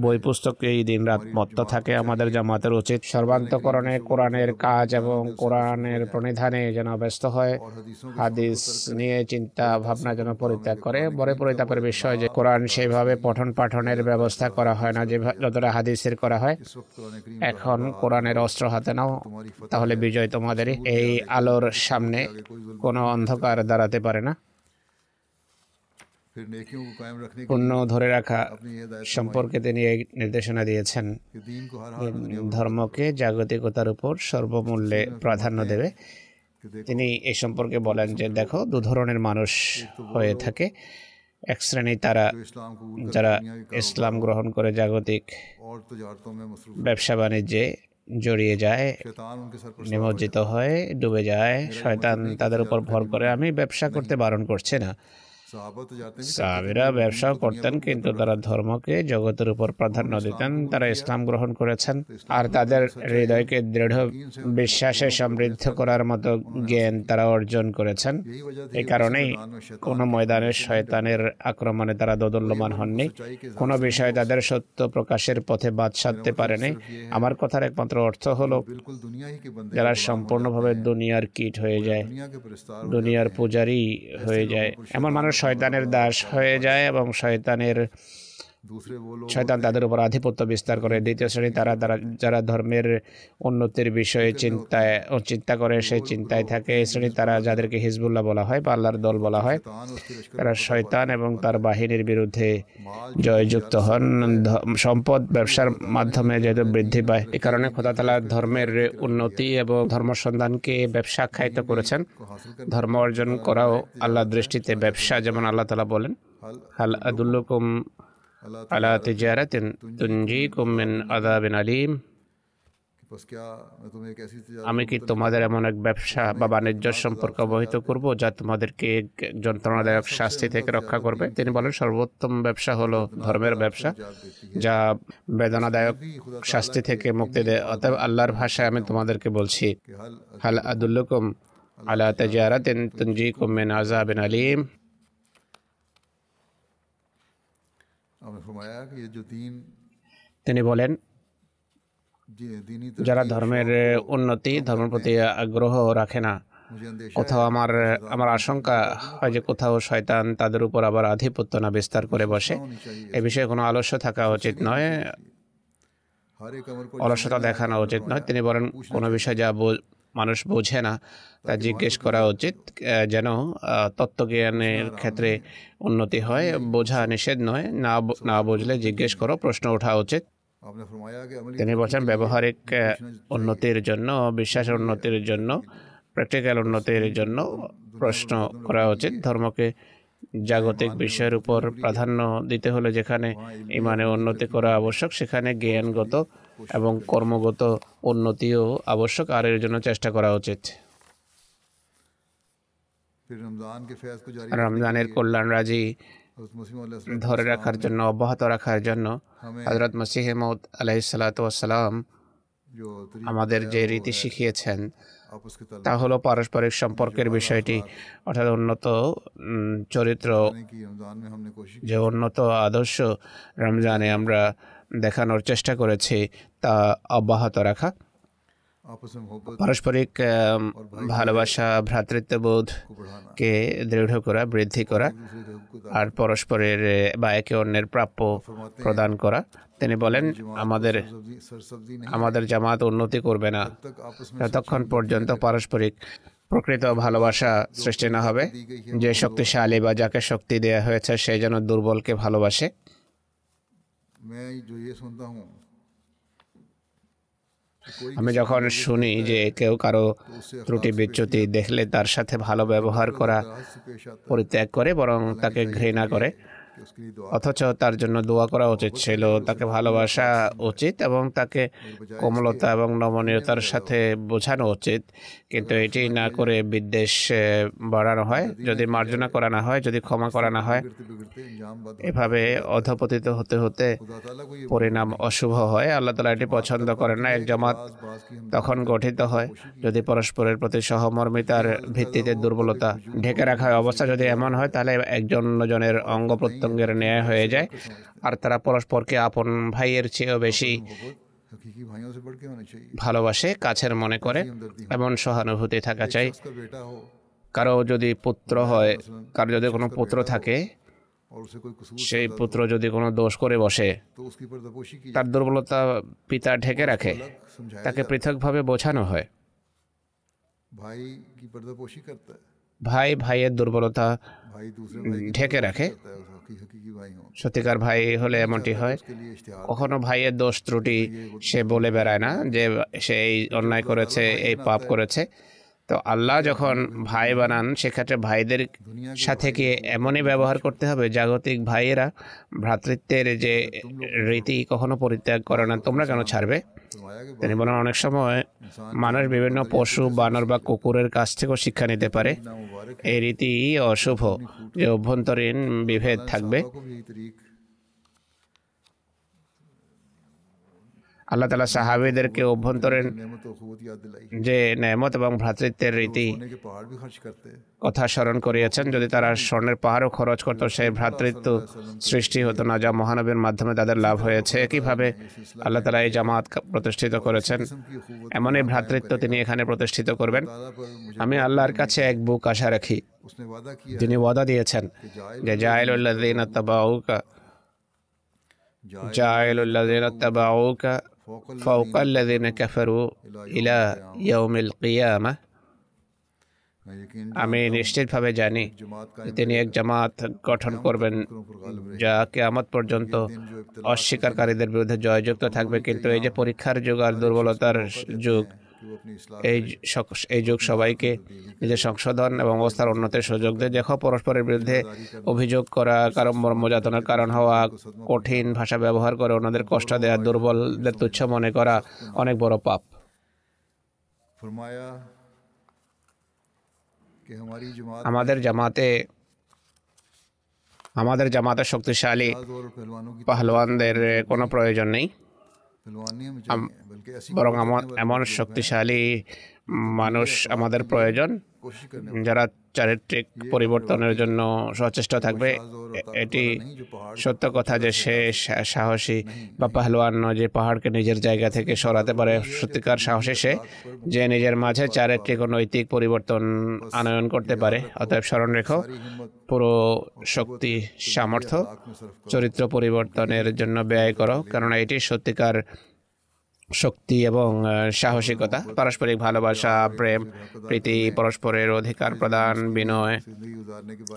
বই পুস্তকেই দিন রাত মত্ত থাকে আমাদের জামাতের উচিত সর্বান্তকরণে কোরআনের কাজ এবং কোরআনের প্রণিধানে যেন ব্যস্ত হয়, হাদিস নিয়ে চিন্তা ভাবনা যেন পরিত্যাগ করে। পরে পরিত্যাগের বিষয় যে কোরআন সেইভাবে পঠন পাঠনের ব্যবস্থা করা হয় না যে যতটা হাদিসের করা হয়। এখন কোরআনের অস্ত্র হাতে নাও, তাহলে বিজয় তোমাদের এই আলোর সামনে কোনো অন্ধকার দাঁড়াতে পারে না। পণ্য ধরে রাখা সম্পর্কে তিনি এই নির্দেশনা দিয়েছেন। ধর্মকে জাগতিকতার উপর সর্বমূল্যে প্রাধান্য দেবে। তিনি এই সম্পর্কে বলেন যে দেখো দু ধরনের মানুষ হয়ে থাকে। এক শ্রেণি তারা যারা ইসলাম গ্রহণ করে জাগতিক ব্যবসা বাণিজ্যে জড়িয়ে যায় নিমজ্জিত হয়। ডুবে যায়। শয়তান তাদের উপর ভর করে। আমি ব্যবসা করতে বারণ করছি না। সাহাবিরা ব্যবসা করতেন কিন্তু তারা ধর্মকে জগতের উপর প্রাধান্য দিতেন তারা ইসলাম গ্রহণ করেছেন। আর তাদের হৃদয়কে দৃঢ় বিশ্বাসে সমৃদ্ধ করার মতো জ্ঞান তারা অর্জন করেছেন। এ কারণেই কোনো ময়দানে শয়তানের আক্রমণে তারা দোদল্যমান হননি। কোনো বিষয়ে তাদের সত্য প্রকাশের পথে বাদ সাধতে পারেনি। আমার কথার একমাত্র অর্থ হলো যারা সম্পূর্ণভাবে দুনিয়ার কীট হয়ে যায়। দুনিয়ার পূজারই হয়ে যায়। এমন মানুষ শয়তানের দাস হয়ে যায় এবং শয়তানের শয়তান তাদের উপর আধিপত্য বিস্তার করে। দ্বিতীয় শ্রেণি তারা তারা যারা ধর্মের উন্নতির বিষয়ে চিন্তায় চিন্তা করে সেই চিন্তায় থাকে। এই শ্রেণি তারা যাদেরকে হিজবুল্লাহ বলা হয় বা আল্লাহর দল বলা হয় তারা শয়তান এবং তার বাহিনীর বিরুদ্ধে জয়যুক্ত হন। সম্পদ ব্যবসার মাধ্যমে যেহেতু বৃদ্ধি পায় এ কারণে খোদাতালা ধর্মের উন্নতি এবং ধর্মসন্ধানকে ব্যবসা আখ্যায়িত করেছেন। ধর্ম অর্জন করাও আল্লাহ দৃষ্টিতে ব্যবসা যেমন আল্লাহ তালা বলেন হাল আদুল্লকুম على تجارة تنجيكم من عذاب أليم. আমি কি তোমাদের এমন এক ব্যবসা বা বাণিজ্য সম্পর্ক অবহিত করব যা তোমাদেরকে যন্ত্রণাদায়ক শাস্তি থেকে রক্ষা করবে? তিনি বলেন সর্বোত্তম ব্যবসা হলো ধর্মের ব্যবসা যা বেদনাদায়ক শাস্তি থেকে মুক্তি দেয়। অতএব আল্লাহর ভাষায় আমি তোমাদেরকে বলছি হাল আদুল্লকুম আলা তেজারাতিন তুঞ্জিকুম মিন আজাবিন আলিম। তিনি বলেন যারা ধর্মের উন্নতি ধর্মের প্রতি আগ্রহ রাখে না কোথাও আমার আমার আশঙ্কা হয় যে কোথাও শয়তান তাদের উপর আবার আধিপত্য না বিস্তার করে বসে। এ বিষয়ে কোনো আলস্য থাকা উচিত নয়। অলসতা দেখানো উচিত নয়। তিনি বলেন কোনো বিষয় যা মানুষ বোঝে না। তা জিজ্ঞেস করা উচিত যেন তত্ত্বজ্ঞানের ক্ষেত্রে উন্নতি হয় বোঝা নিষেধ নয় না না বুঝলে জিজ্ঞেস করো প্রশ্ন ওঠা উচিত। তিনি বলছেন ব্যবহারিক উন্নতির জন্য বিশ্বাস উন্নতির জন্য প্র্যাকটিক্যাল উন্নতির জন্য প্রশ্ন করা উচিত। ধর্মকে জাগতিক বিষয়ের উপর প্রাধান্য দিতে হলে যেখানে ইমানে উন্নতি করা আবশ্যক সেখানে জ্ঞানগত এবং কর্মগত উন্নতিও আবশ্যক আর এর জন্য চেষ্টা করা উচিত। রমজানের কল্যাণ রাজি ধরে রাখার জন্য অব্যাহত রাখার জন্য হজরত মসিহমদ আলাইসালাতাম আমাদের যে রীতি শিখিয়েছেন তা হলো পারস্পরিক সম্পর্কের বিষয়টি অর্থাৎ উন্নত চরিত্র যে উন্নত আদর্শ রমজানে আমরা দেখানোর চেষ্টা করেছি তা অব্যাহত রাখা। পারস্পরিক ভালোবাসা ভ্রাতৃত্ববোধকে দৃঢ় করা, বৃদ্ধি করা আর পরস্পরের বা একে অন্যের প্রাপ্য প্রদান করা। তিনি বলেন, আমাদের আমাদের জামাত উন্নতি করবে না। যতক্ষণ পর্যন্ত পারস্পরিক প্রকৃত ভালোবাসা সৃষ্টি না হবে, যে শক্তিশালী বা যাকে শক্তি দেওয়া হয়েছে সে যেন দুর্বলকে ভালোবাসে। আমি যখন শুনি যে কেউ কারও ত্রুটি বিচ্যুতি দেখলে তার সাথে ভালো ব্যবহার করা পরিত্যাগ করে বরং তাকে ঘৃণা করে। অথচ তার জন্য দোয়া করা উচিত ছিল। তাকে ভালোবাসা উচিত এবং তাকে কোমলতা এবং নমনীয়তার সাথে বোঝানো উচিত। কিন্তু এটি না করে বিদ্বেষ বাড়ানো হয়। যদি মার্জনা করানো হয়, যদি ক্ষমা করানো হয়, এভাবে অধপতিত হতে হতে পরিণাম অশুভ হয়। আল্লাহ তালা এটি পছন্দ করেন না। এক জামাত তখন গঠিত হয়। যদি পরস্পরের প্রতি সহমর্মিতার ভিত্তিতে দুর্বলতা ঢেকে রাখা হয়, অবস্থা যদি এমন হয়, তাহলে একজন জনের অঙ্গ প্রত্যঙ্গ সঙ্গের ন্যায় হয়ে যায়। আর তারা পরস্পরকে আপন ভাইয়ের চেয়েও বেশি ভালোবাসে কাছের মনে করে এমন সহানুভূতি থাকা চাই। কারও যদি পুত্র হয় কারও যদি কোনো পুত্র থাকে সেই পুত্র যদি কোনো দোষ করে বসে তার দুর্বলতা পিতা ঢেকে রাখে তাকে পৃথকভাবে বোঝানো হয়। ভাই কি পর্দাপোশি করতে? ভাই ভাইয়ের দুর্বলতা ঢেকে রাখে। সত্যিকার ভাই হলে এমনটি হয়। কখনো ভাইয়ের দোষ ত্রুটি সে বলে বেড়ায় না যে সে এই অন্যায় করেছে এই পাপ করেছে। তো আল্লাহ যখন ভাই বানান, সেক্ষেত্রে ভাইদের সাথে কি এমনই ব্যবহার করতে হবে, জাগতিক ভাইয়েরা ভ্রাতৃত্বের যে রীতি কখনো পরিত্যাগ করে না, তোমরা কেন ছাড়বে? তিনি বলেন, অনেক সময় মানুষ বিভিন্ন পশু, বানর বা কুকুরের কাছ থেকেও শিক্ষা নিতে পারে। এই রীতি অশুভ, যে অভ্যন্তরীণ বিভেদ থাকবে। আল্লাহ তালা সাহাবিদেরকে অভ্যন্তরীণ যে নেমত এবং ভ্রাতৃত্বের রীতি কথা স্মরণ করিয়েছেন যদি তারা স্বর্ণের পাহাড়ও খরচ করতো সেই ভ্রাতৃত্ব সৃষ্টি হতো না যা মহানবীর মাধ্যমে তাদের লাভ হয়েছে। একইভাবে আল্লাহ তালা এই জামাত প্রতিষ্ঠিত করেছেন? এমন এই ভ্রাতৃত্ব তিনি এখানে প্রতিষ্ঠিত করবেন। আমি আল্লাহর কাছে এক বুক আশা রাখি। তিনি ওয়াদা দিয়েছেন যে জাহেলুল্লাহ তাবাউকা জাহেলুল্লাহ তাবাউকা فوق الذين كفروا إلى يوم القيامة. আমি নিশ্চিতভাবে জানি তিনি এক জামাত গঠন করবেন যা কেয়ামত পর্যন্ত অস্বীকারীদের বিরুদ্ধে জয়যুক্ত থাকবে। কিন্তু এই যে পরীক্ষার যুগ আর দুর্বলতার যুগ এই এই যুগ সবাইকে নিজের সংশোধন এবং অবস্থার উন্নতির সুযোগ দেয়। দেখো, পরস্পরের বিরুদ্ধে অভিযোগ করা কারণ মর্মযাতনার কারণ হওয়া, কঠিন ভাষা ব্যবহার করে অন্যদের কষ্ট দেওয়া দুর্বলদের তুচ্ছ মনে করা অনেক বড় পাপ। আমাদের জামাতে আমাদের জামাতে শক্তিশালী পাহলওয়ানদের কোনো প্রয়োজন নেই। বরং এমন শক্তিশালী মানুষ আমাদের প্রয়োজন যারা চারিত্রিক পরিবর্তনের জন্য সচেষ্ট থাকবে এটি সত্য কথা যে সে সাহসী বা পাহলোয়ান নয় যে পাহাড়কে নিজের জায়গা থেকে সরাতে পারে সত্যিকার সাহসী সে যে নিজের মাঝে চারিত্রিক ও নৈতিক পরিবর্তন আনয়ন করতে পারে। অতএব স্মরণ রেখো পুরো শক্তি সামর্থ্য চরিত্র পরিবর্তনের জন্য ব্যয় করো কেননা এটি সত্যিকার শক্তি এবং সাহসিকতা, পারস্পরিক ভালোবাসা, প্রেম, প্রীতি, পরস্পরের অধিকার প্রদান, বিনয়,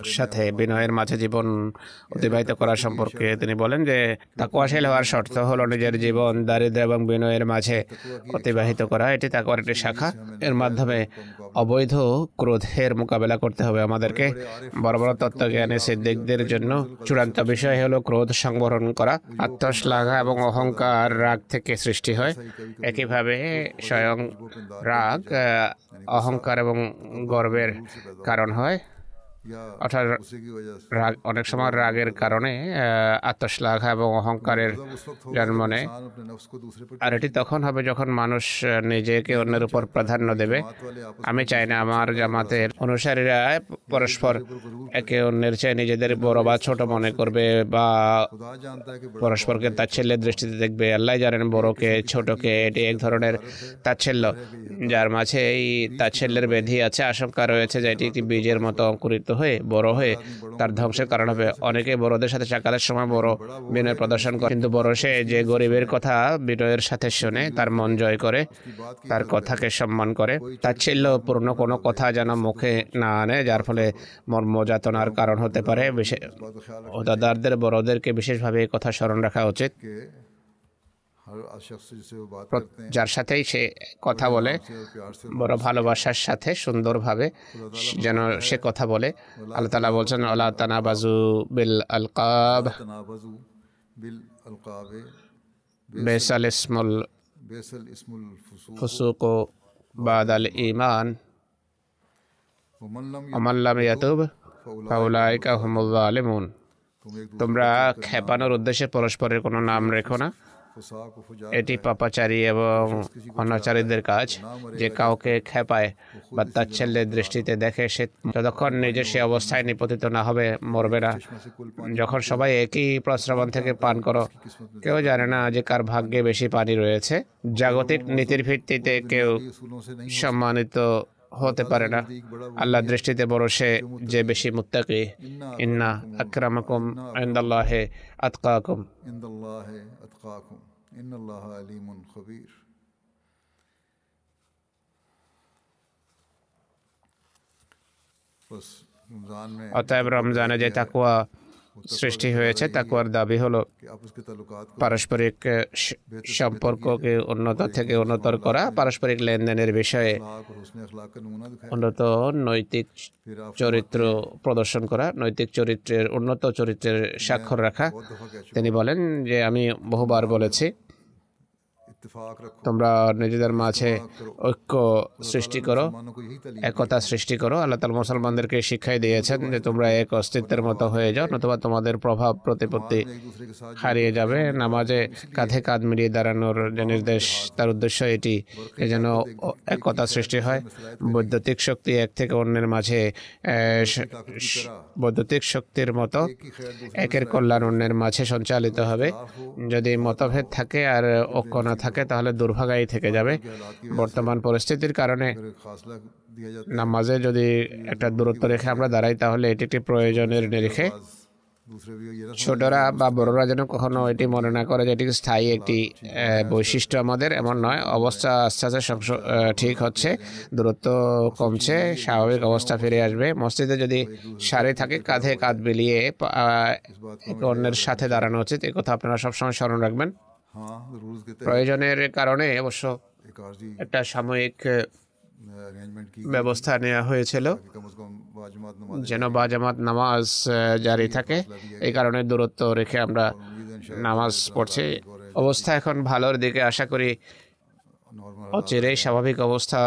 সাথে বিনয়ের মাঝে জীবন অতিবাহিত করা সম্পর্কে তিনি বলেন যে তাকুয়াশীল হওয়ার শর্ত হলো নিজের জীবন দারিদ্র এবং বিনয়ের মাঝে অতিবাহিত করা। এটি তাকুয়ার একটি শাখা। এর মাধ্যমে অবৈধ ক্রোধের মোকাবেলা করতে হবে আমাদেরকে। বড় বড় তত্ত্বজ্ঞানী সিদ্দিকদের জন্য চূড়ান্ত বিষয় হলো ক্রোধ সংবরণ করা, আত্মশ্লাঘা এবং অহংকার রাগ থেকে সৃষ্টি হয়। একইভাবে স্বয়ং রাগ অহংকার এবং গর্বের কারণ হয়। অর্থাৎ রাগ অনেক সময় রাগের কারণে আত্মশ্লাঘা এবং অহংকারের জন্ম নেয় আর এটি তখন হবে যখন মানুষ নিজেকে অন্যের উপর প্রাধান্য দেবে। আমি চাই না আমার জামাতের অনুসারীরা পরস্পর একে অন্যের চেয়ে নিজেদের বড় বা ছোট মনে করবে বা পরস্পরকে তাচ্ছল্যের দৃষ্টিতে দেখবে। আল্লাহ জানেন বড়কে ছোটকে এটি এক ধরনের তাচ্ছল্য। যার মাঝে এই তাচ্ছল্যের ব্যাধি আছে আশঙ্কা রয়েছে যে এটি একটি বীজের মতো অঙ্কুরিত হয়ে বড় হয়ে তার ধ্বংসের কারণ হবে। অনেকে বড়দের সাথে সাক্ষাতের সময় বড় বিনয় প্রদর্শন করে। কিন্তু বড় সে যে গরিবের কথা বিনয়ের সাথে শুনে তার মন জয় করে তার কথাকে সম্মান করে। তাচ্ছিল্যপূর্ণ কোনো কথা যেন মুখে না আনে যার ফলে মর্মযাতনার কারণ হতে পারে। বিশেষ দাদারদের বড়দেরকে বিশেষভাবে কথা স্মরণ রাখা উচিত। যার সাথেই সে কথা বলে বড় ভালোবাসার সাথে সুন্দরভাবে যেন সে কথা বলে। আল্লাহ তালা বলছেন আল্লাহ তানাবাজু বিল আলকাব। বেসাল ইসমুল ফুসুক। বাদ আল ইমান অমাল্লাম ইয়াতুব ফাউলাইকা হুমুল আলিমুন তোমরা খেপানোর উদ্দেশ্যে পরস্পরের কোনো নাম রেখো না। এটি পাপাচারী এবং অনাচারীদের কাজ। যে কাউকে খেপায় বা তার ছেলে দৃষ্টিতে দেখে সে যতক্ষণ নিজের সে অবস্থায় নিপতিত না হবে মরবে না। যখন সবাই একই প্রশ্রবণ থেকে পান করো কেউ জানে না যে কার ভাগ্যে বেশি পানি রয়েছে। জাগতিক নীতির ভিত্তিতে কেউ সম্মানিত হতে পারে না আল্লাহ দৃষ্টিতে বড় সে যে বেশি মুত্তাকি ইন্না আকরামাকুম আন্দাল্লাহে আতকাকুম অতএব রমজানে যে তাকুয়া সৃষ্টি হয়েছে তাকুয়ার দাবি হলো পারস্পরিক সম্পর্ককে উন্নত থেকে উন্নতর করা পারস্পরিক লেনদেনের বিষয়ে উন্নত নৈতিক চরিত্র প্রদর্শন করা নৈতিক চরিত্রের উন্নত চরিত্রের স্বাক্ষর রাখা। তিনি বলেন যে আমি বহুবার বলেছি তোমরা নিজেদের মাঝে ঐক্য সৃষ্টি করো, একতা সৃষ্টি করো। আল্লাহ তাল মুসলমানদেরকে শিক্ষাই দিয়েছেন যে তোমরা এক অস্তিত্বের মতো হয়ে যাও, নতুবা তোমাদের প্রভাব প্রতিপত্তি হারিয়ে যাবে। নামাজে কাঁধে কাঁধ মিলিয়ে দাঁড়ানোর যে নির্দেশ, তার উদ্দেশ্য এটি যেন একতা সৃষ্টি হয়। বৈদ্যুতিক শক্তি এক থেকে অন্যের মাঝে বৈদ্যুতিক শক্তির মতো একের কল্যাণ অন্যের মাঝে সঞ্চালিত হবে। যদি মতভেদ থাকে আর ঐক্য না থাকে থাকে, তাহলে দুর্ভাগাই থেকে যাবে। বর্তমান পরিস্থিতির কারণে নামাজে যদি একটা দূরত্ব রেখে আমরা দাঁড়াই, তাহলে এটি একটি প্রয়োজনের নিরিখে ছোটরা বা বড়রা যেন কখনো এটি মনে না করে যে এটি স্থায়ী একটি বৈশিষ্ট্য আমাদের, এমন নয়। অবস্থা আস্তে আস্তে সব ঠিক হচ্ছে, দূরত্ব কমছে, স্বাভাবিক অবস্থা ফিরে আসবে। মসজিদে যদি সারে থাকে, কাঁধে কাঁধ বিলিয়ে অন্যের সাথে দাঁড়ানো উচিত। এ কথা আপনারা সবসময় স্মরণ রাখবেন। প্রয়োজনের কারণে অবশ্য একটা সাময়িক ব্যবস্থা নেওয়া হয়েছিল। যেন বা জামাত নামাজ জারি থাকে। এই কারণে দূরত্ব রেখে আমরা নামাজ পড়ছি। অবস্থা এখন ভালোর দিকে আশা করি অচিরে স্বাভাবিক অবস্থা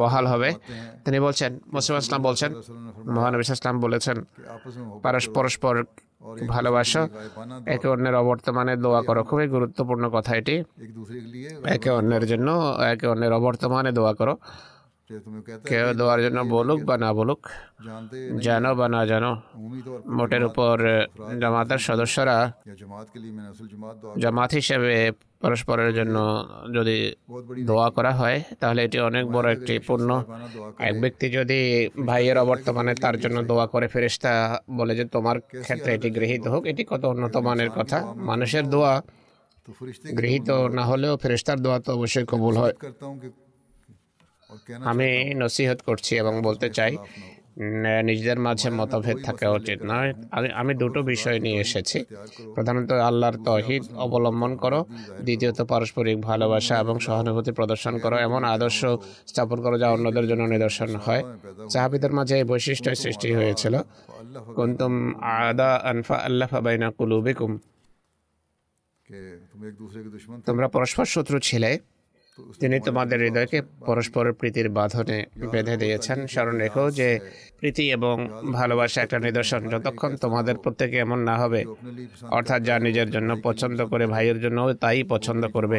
বহাল হবে। তিনি বলছেন মুসলিম ইসলাম বলছেন মহানবী ইসলাম বলেছেন পরস্পর ভালোবাসো। একে অন্যের অবর্তমানে দোয়া করো। খুবই গুরুত্বপূর্ণ কথা এটি। একে অন্যের জন্য একে অন্যের অবর্তমানে দোয়া করো। কেউ দেওয়ার জন্য বলুক বা না বলুক জানো বা না জানো মোটের উপর জামাতের সদস্যরা জামাত হিসেবে পরস্পরের জন্য যদি দোয়া করা হয় তাহলে এটি অনেক বড় একটি পূর্ণ এক ব্যক্তি যদি ভাইয়ের অবর্তমানে তার জন্য দোয়া করে ফেরিস্তা বলে যে তোমার ক্ষেত্রে এটি গৃহীত হোক এটি কত উন্নত মানের কথা মানুষের দোয়া গৃহীত না হলেও ফেরেস্তার দোয়া তো অবশ্যই কবুল হয় আমি নসিহত করছি এবং বলতে চাই নিজেদের মাঝে মতভেদ থাকা উচিত নয়। আমি দুটো বিষয় নিয়ে এসেছি। প্রধানত আল্লাহর তহিদ অবলম্বন করো দ্বিতীয়ত পারস্পরিক ভালোবাসা এবং সহানুভূতি প্রদর্শন করো এমন আদর্শ স্থাপন করো যা অন্যদের জন্য নিদর্শন হয়। সাহাবিদের মাঝে এই বৈশিষ্ট্য সৃষ্টি হয়েছিল। কুন্তুম আদা আনফা আল্লাহ বাইনা কুলুবিকুম। তোমরা পরস্পর শত্রু ছিলে। তিনি তোমাদের হৃদয়কে পরস্পরের প্রীতির বাঁধনে বেঁধে দিয়েছেন। স্মরণ রেখো যে প্রীতি এবং ভালোবাসা একটা নিদর্শন। যতক্ষণ তোমাদের প্রত্যেকে এমন না হবে, অর্থাৎ যা নিজের জন্য পছন্দ করে ভাইয়ের জন্য তাই পছন্দ করবে।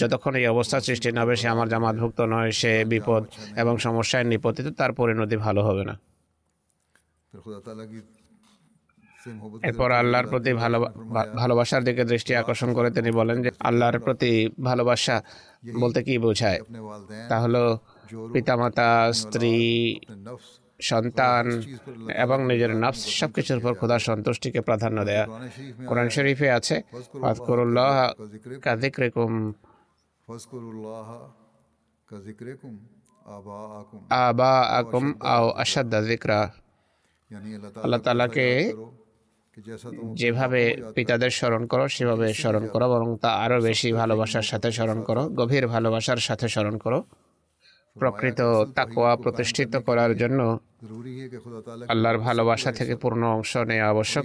যতক্ষণ এই অবস্থা সৃষ্টি না হবে, সে আমার জামাতভুক্ত নয়, সে বিপদ এবং সমস্যায় নিপতিত, তার পরিণতি ভালো হবে না। এরপর আল্লাহর প্রতি ভালো ভালোবাসার দিকে দৃষ্টি আকর্ষণ করে তিনি বলেন যে আল্লাহর প্রতি ভালোবাসা বলতে কি বোঝায়? তাহলে পিতামাতা স্ত্রী সন্তান এবং নিজের নফস সব কিছুর উপর খোদার সন্তুষ্টিকে প্রাধান্য দেয়া। কোরআন শরীফে আছে ফাতকুরুল্লাহ কাদিক রেকুম আবা আকুম আও আসাদ জিকরা আল্লাহ তালাকে যেভাবে পিতাদের স্মরণ করো সেভাবে স্মরণ করো বরং তা আরও বেশি ভালোবাসার সাথে স্মরণ করো গভীর ভালোবাসার সাথে স্মরণ করো। প্রকৃত তাকোয়া প্রতিষ্ঠিত করার জন্য আল্লাহর ভালোবাসা থেকে পূর্ণ অংশ নেওয়া আবশ্যক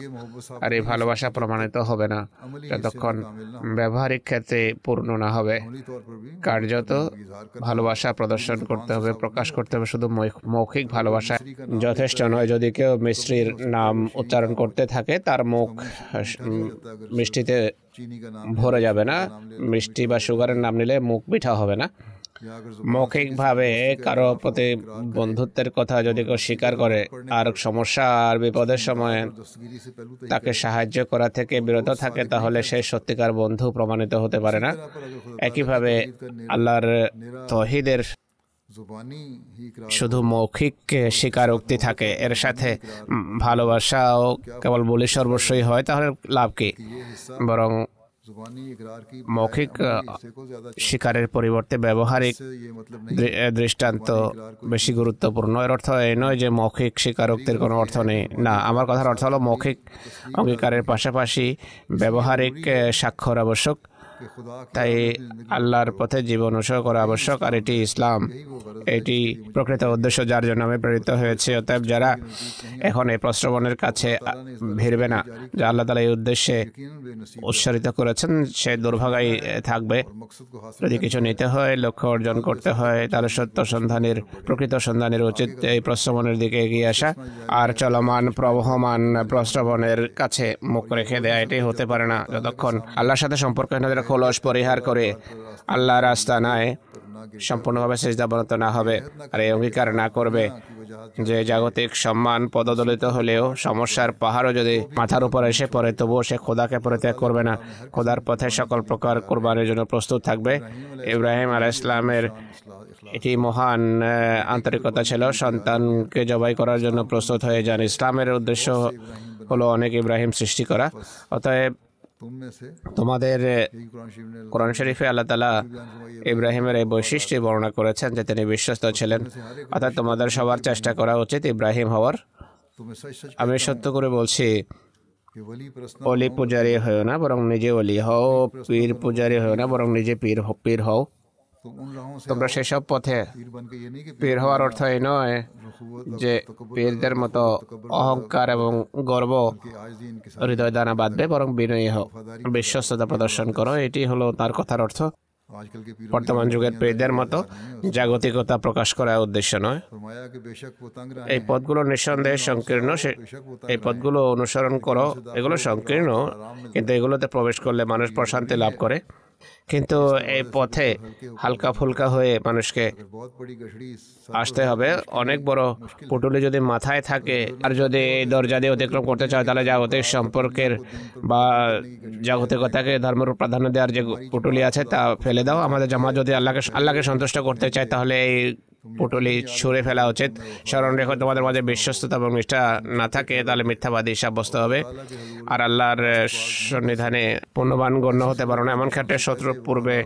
আর এই ভালোবাসা প্রমাণিত হবে না যতক্ষণ ব্যবহারিক ক্ষেত্রে পূর্ণ না হবে। কার্যত ভালোবাসা প্রদর্শন করতে হবে প্রকাশ করতে হবে শুধু মৌখিক ভালোবাসা যথেষ্ট নয়। যদি কেউ মিষ্টির নাম উচ্চারণ করতে থাকে তার মুখ মিষ্টিতে ভরে যাবে না। মিষ্টি বা সুগারের নাম নিলে মুখ পিঠা হবে না। মৌখিকভাবে কারও প্রতি বন্ধুত্বের কথা যদি কেউ স্বীকার করে, আর সমস্যা আর বিপদের সময় তাকে সাহায্য করা থেকে বিরত থাকে, তাহলে সে সত্যিকার বন্ধু প্রমাণিত হতে পারে না। একইভাবে আল্লাহর তহিদের শুধু মৌখিক স্বীকারোক্তি থাকে। এর সাথে ভালোবাসাও কেবল বলি সর্বস্বই হয়, তাহলে লাভ কি? বরং মৌখিক শিকারের পরিবর্তে ব্যবহারিক দৃষ্টান্ত বেশি গুরুত্বপূর্ণ এর অর্থ এই নয় যে মৌখিক স্বীকারোক্তির কোনো অর্থ নেই। না আমার কথার অর্থ হলো মৌখিক অঙ্গীকারের পাশাপাশি ব্যবহারিক স্বাক্ষর আবশ্যক। তাই আল্লাহর পথে জীবন উৎসর্গ করা আবশ্যক আর এটি ইসলাম এটি প্রকৃত উদ্দেশ্য যার জন্য আমি প্রেরিত হয়েছে অতএব যারা এখন এই প্রশ্রবণের কাছে ভিড়বে না যা আল্লাহ তালা এই উদ্দেশ্যে উচ্চারিত করেছেন সে দুর্ভাগাই থাকবে। যদি কিছু নিতে হয় লক্ষ্য অর্জন করতে হয় তাহলে সত্য সন্ধানের প্রকৃত সন্ধানের উচিত এই প্রশ্রবণের দিকে এগিয়ে আসা আর চলমান প্রবহমান প্রশ্রবণের কাছে মুখ রেখে দেয়া এটি হতে পারে না। যতক্ষণ আল্লাহর সাথে সম্পর্ক খোলস পরিহার করে আল্লাহ রাস্তা নয় সম্পূর্ণভাবে সেজদাবনত না হবে আর এই অঙ্গীকার না করবে। যে জাগতিক সম্মান পদদলিত হলেও সমস্যার পাহাড়ও যদি মাথার উপর এসে পড়ে, তবুও সে খোদাকে পরিত্যাগ করবে না। খোদার পথে সকল প্রকার কোরবানের জন্য প্রস্তুত থাকবে। ইব্রাহিম আল ইসলামের এটি মহান আন্তরিকতা ছিল। সন্তানকে জবাই করার জন্য প্রস্তুত হয়ে যান। ইসলামের উদ্দেশ্য হলো অনেক ইব্রাহিম সৃষ্টি করা। অতএব তোমাদের কোরআন শরীফে আল্লাহ তালা ইব্রাহিমের এই বৈশিষ্ট্য বর্ণনা করেছেন যে তিনি বিশ্বস্ত ছিলেন। অর্থাৎ তোমাদের সবার চেষ্টা করা উচিত ইব্রাহিম হওয়ার। আমি সত্য করে বলছি অলি পূজারী হও না বরং নিজে অলি হও পীর পূজারী হও না বরং নিজে পীর পীর হও। তোমরা সেসব পথে পীর হওয়ার অর্থ এই নয় যে পীরদের মতো অহংকার এবং গর্ব হৃদয় দানা বাঁধবে বরং বিনয়ী হোক বিশ্বস্ততা প্রদর্শন করো এটি হলো তার কথার অর্থ বর্তমান যুগের পীরদের মতো জাগতিকতা প্রকাশ করার উদ্দেশ্য নয় এই পদগুলো নিঃসন্দেহে সংকীর্ণ এই পদগুলো অনুসরণ করো এগুলো সংকীর্ণ কিন্তু এগুলোতে প্রবেশ করলে মানুষ প্রশান্তি লাভ করে কিন্তু এই পথে হালকা ফুলকা হয়ে মানুষকে আসতে হবে। অনেক বড় পুটুলি যদি মাথায় থাকে আর যদি এই দরজা দিয়ে অতিক্রম করতে চায় তাহলে জাগতিক সম্পর্কের বা জাগতিকতাকে ধর্মের প্রাধান্য দেওয়ার যে পুটুলি আছে তা ফেলে দাও। আমাদের জামা যদি আল্লাহকে আল্লাহকে সন্তুষ্ট করতে চায় তাহলে এই পুটুলি ছুঁড়ে ফেলা উচিত। স্মরণ রেখো, তোমাদের মাঝে বিশ্বস্ততা এবং নিষ্ঠা না থাকে, তাহলে মিথ্যাবাদী সাব্যস্ত হবে। আর আল্লাহর সন্নিধানে পূর্ণবান গণ্য হতে পারো না। এমন ক্ষেত্রে শত্রুর পূর্বে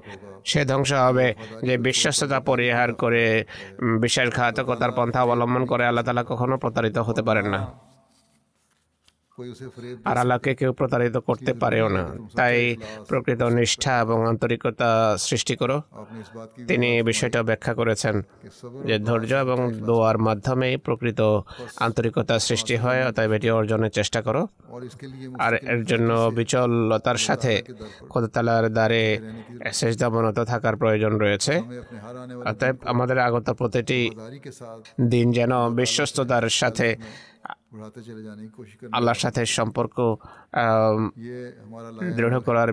সে ধ্বংস হবে, যে বিশ্বস্ততা পরিহার করে বিশ্বাসঘাতকতার পন্থা অবলম্বন করে আল্লাহ তালা কখনো প্রতারিত হতে পারেন না। আর আল্লাহকে কেউ প্রতারিত করতে পারেও না তাই প্রকৃত নিষ্ঠা এবং আন্তরিকতা সৃষ্টি করো তিনি বিষয়টা ব্যাখ্যা করেছেন যে ধৈর্য এবং দোয়ার মাধ্যমে প্রকৃত আন্তরিকতা সৃষ্টি হয় অতএব এটি অর্জনের চেষ্টা করো আর এর জন্য বিচলতার সাথে খোদতালার দ্বারে শেষ দামনত থাকার প্রয়োজন রয়েছে অতএব আমাদের আগত প্রতিটি দিন যেন বিশ্বস্ততার সাথে আল্লাহর সাথে সম্পর্ক দৃঢ় করার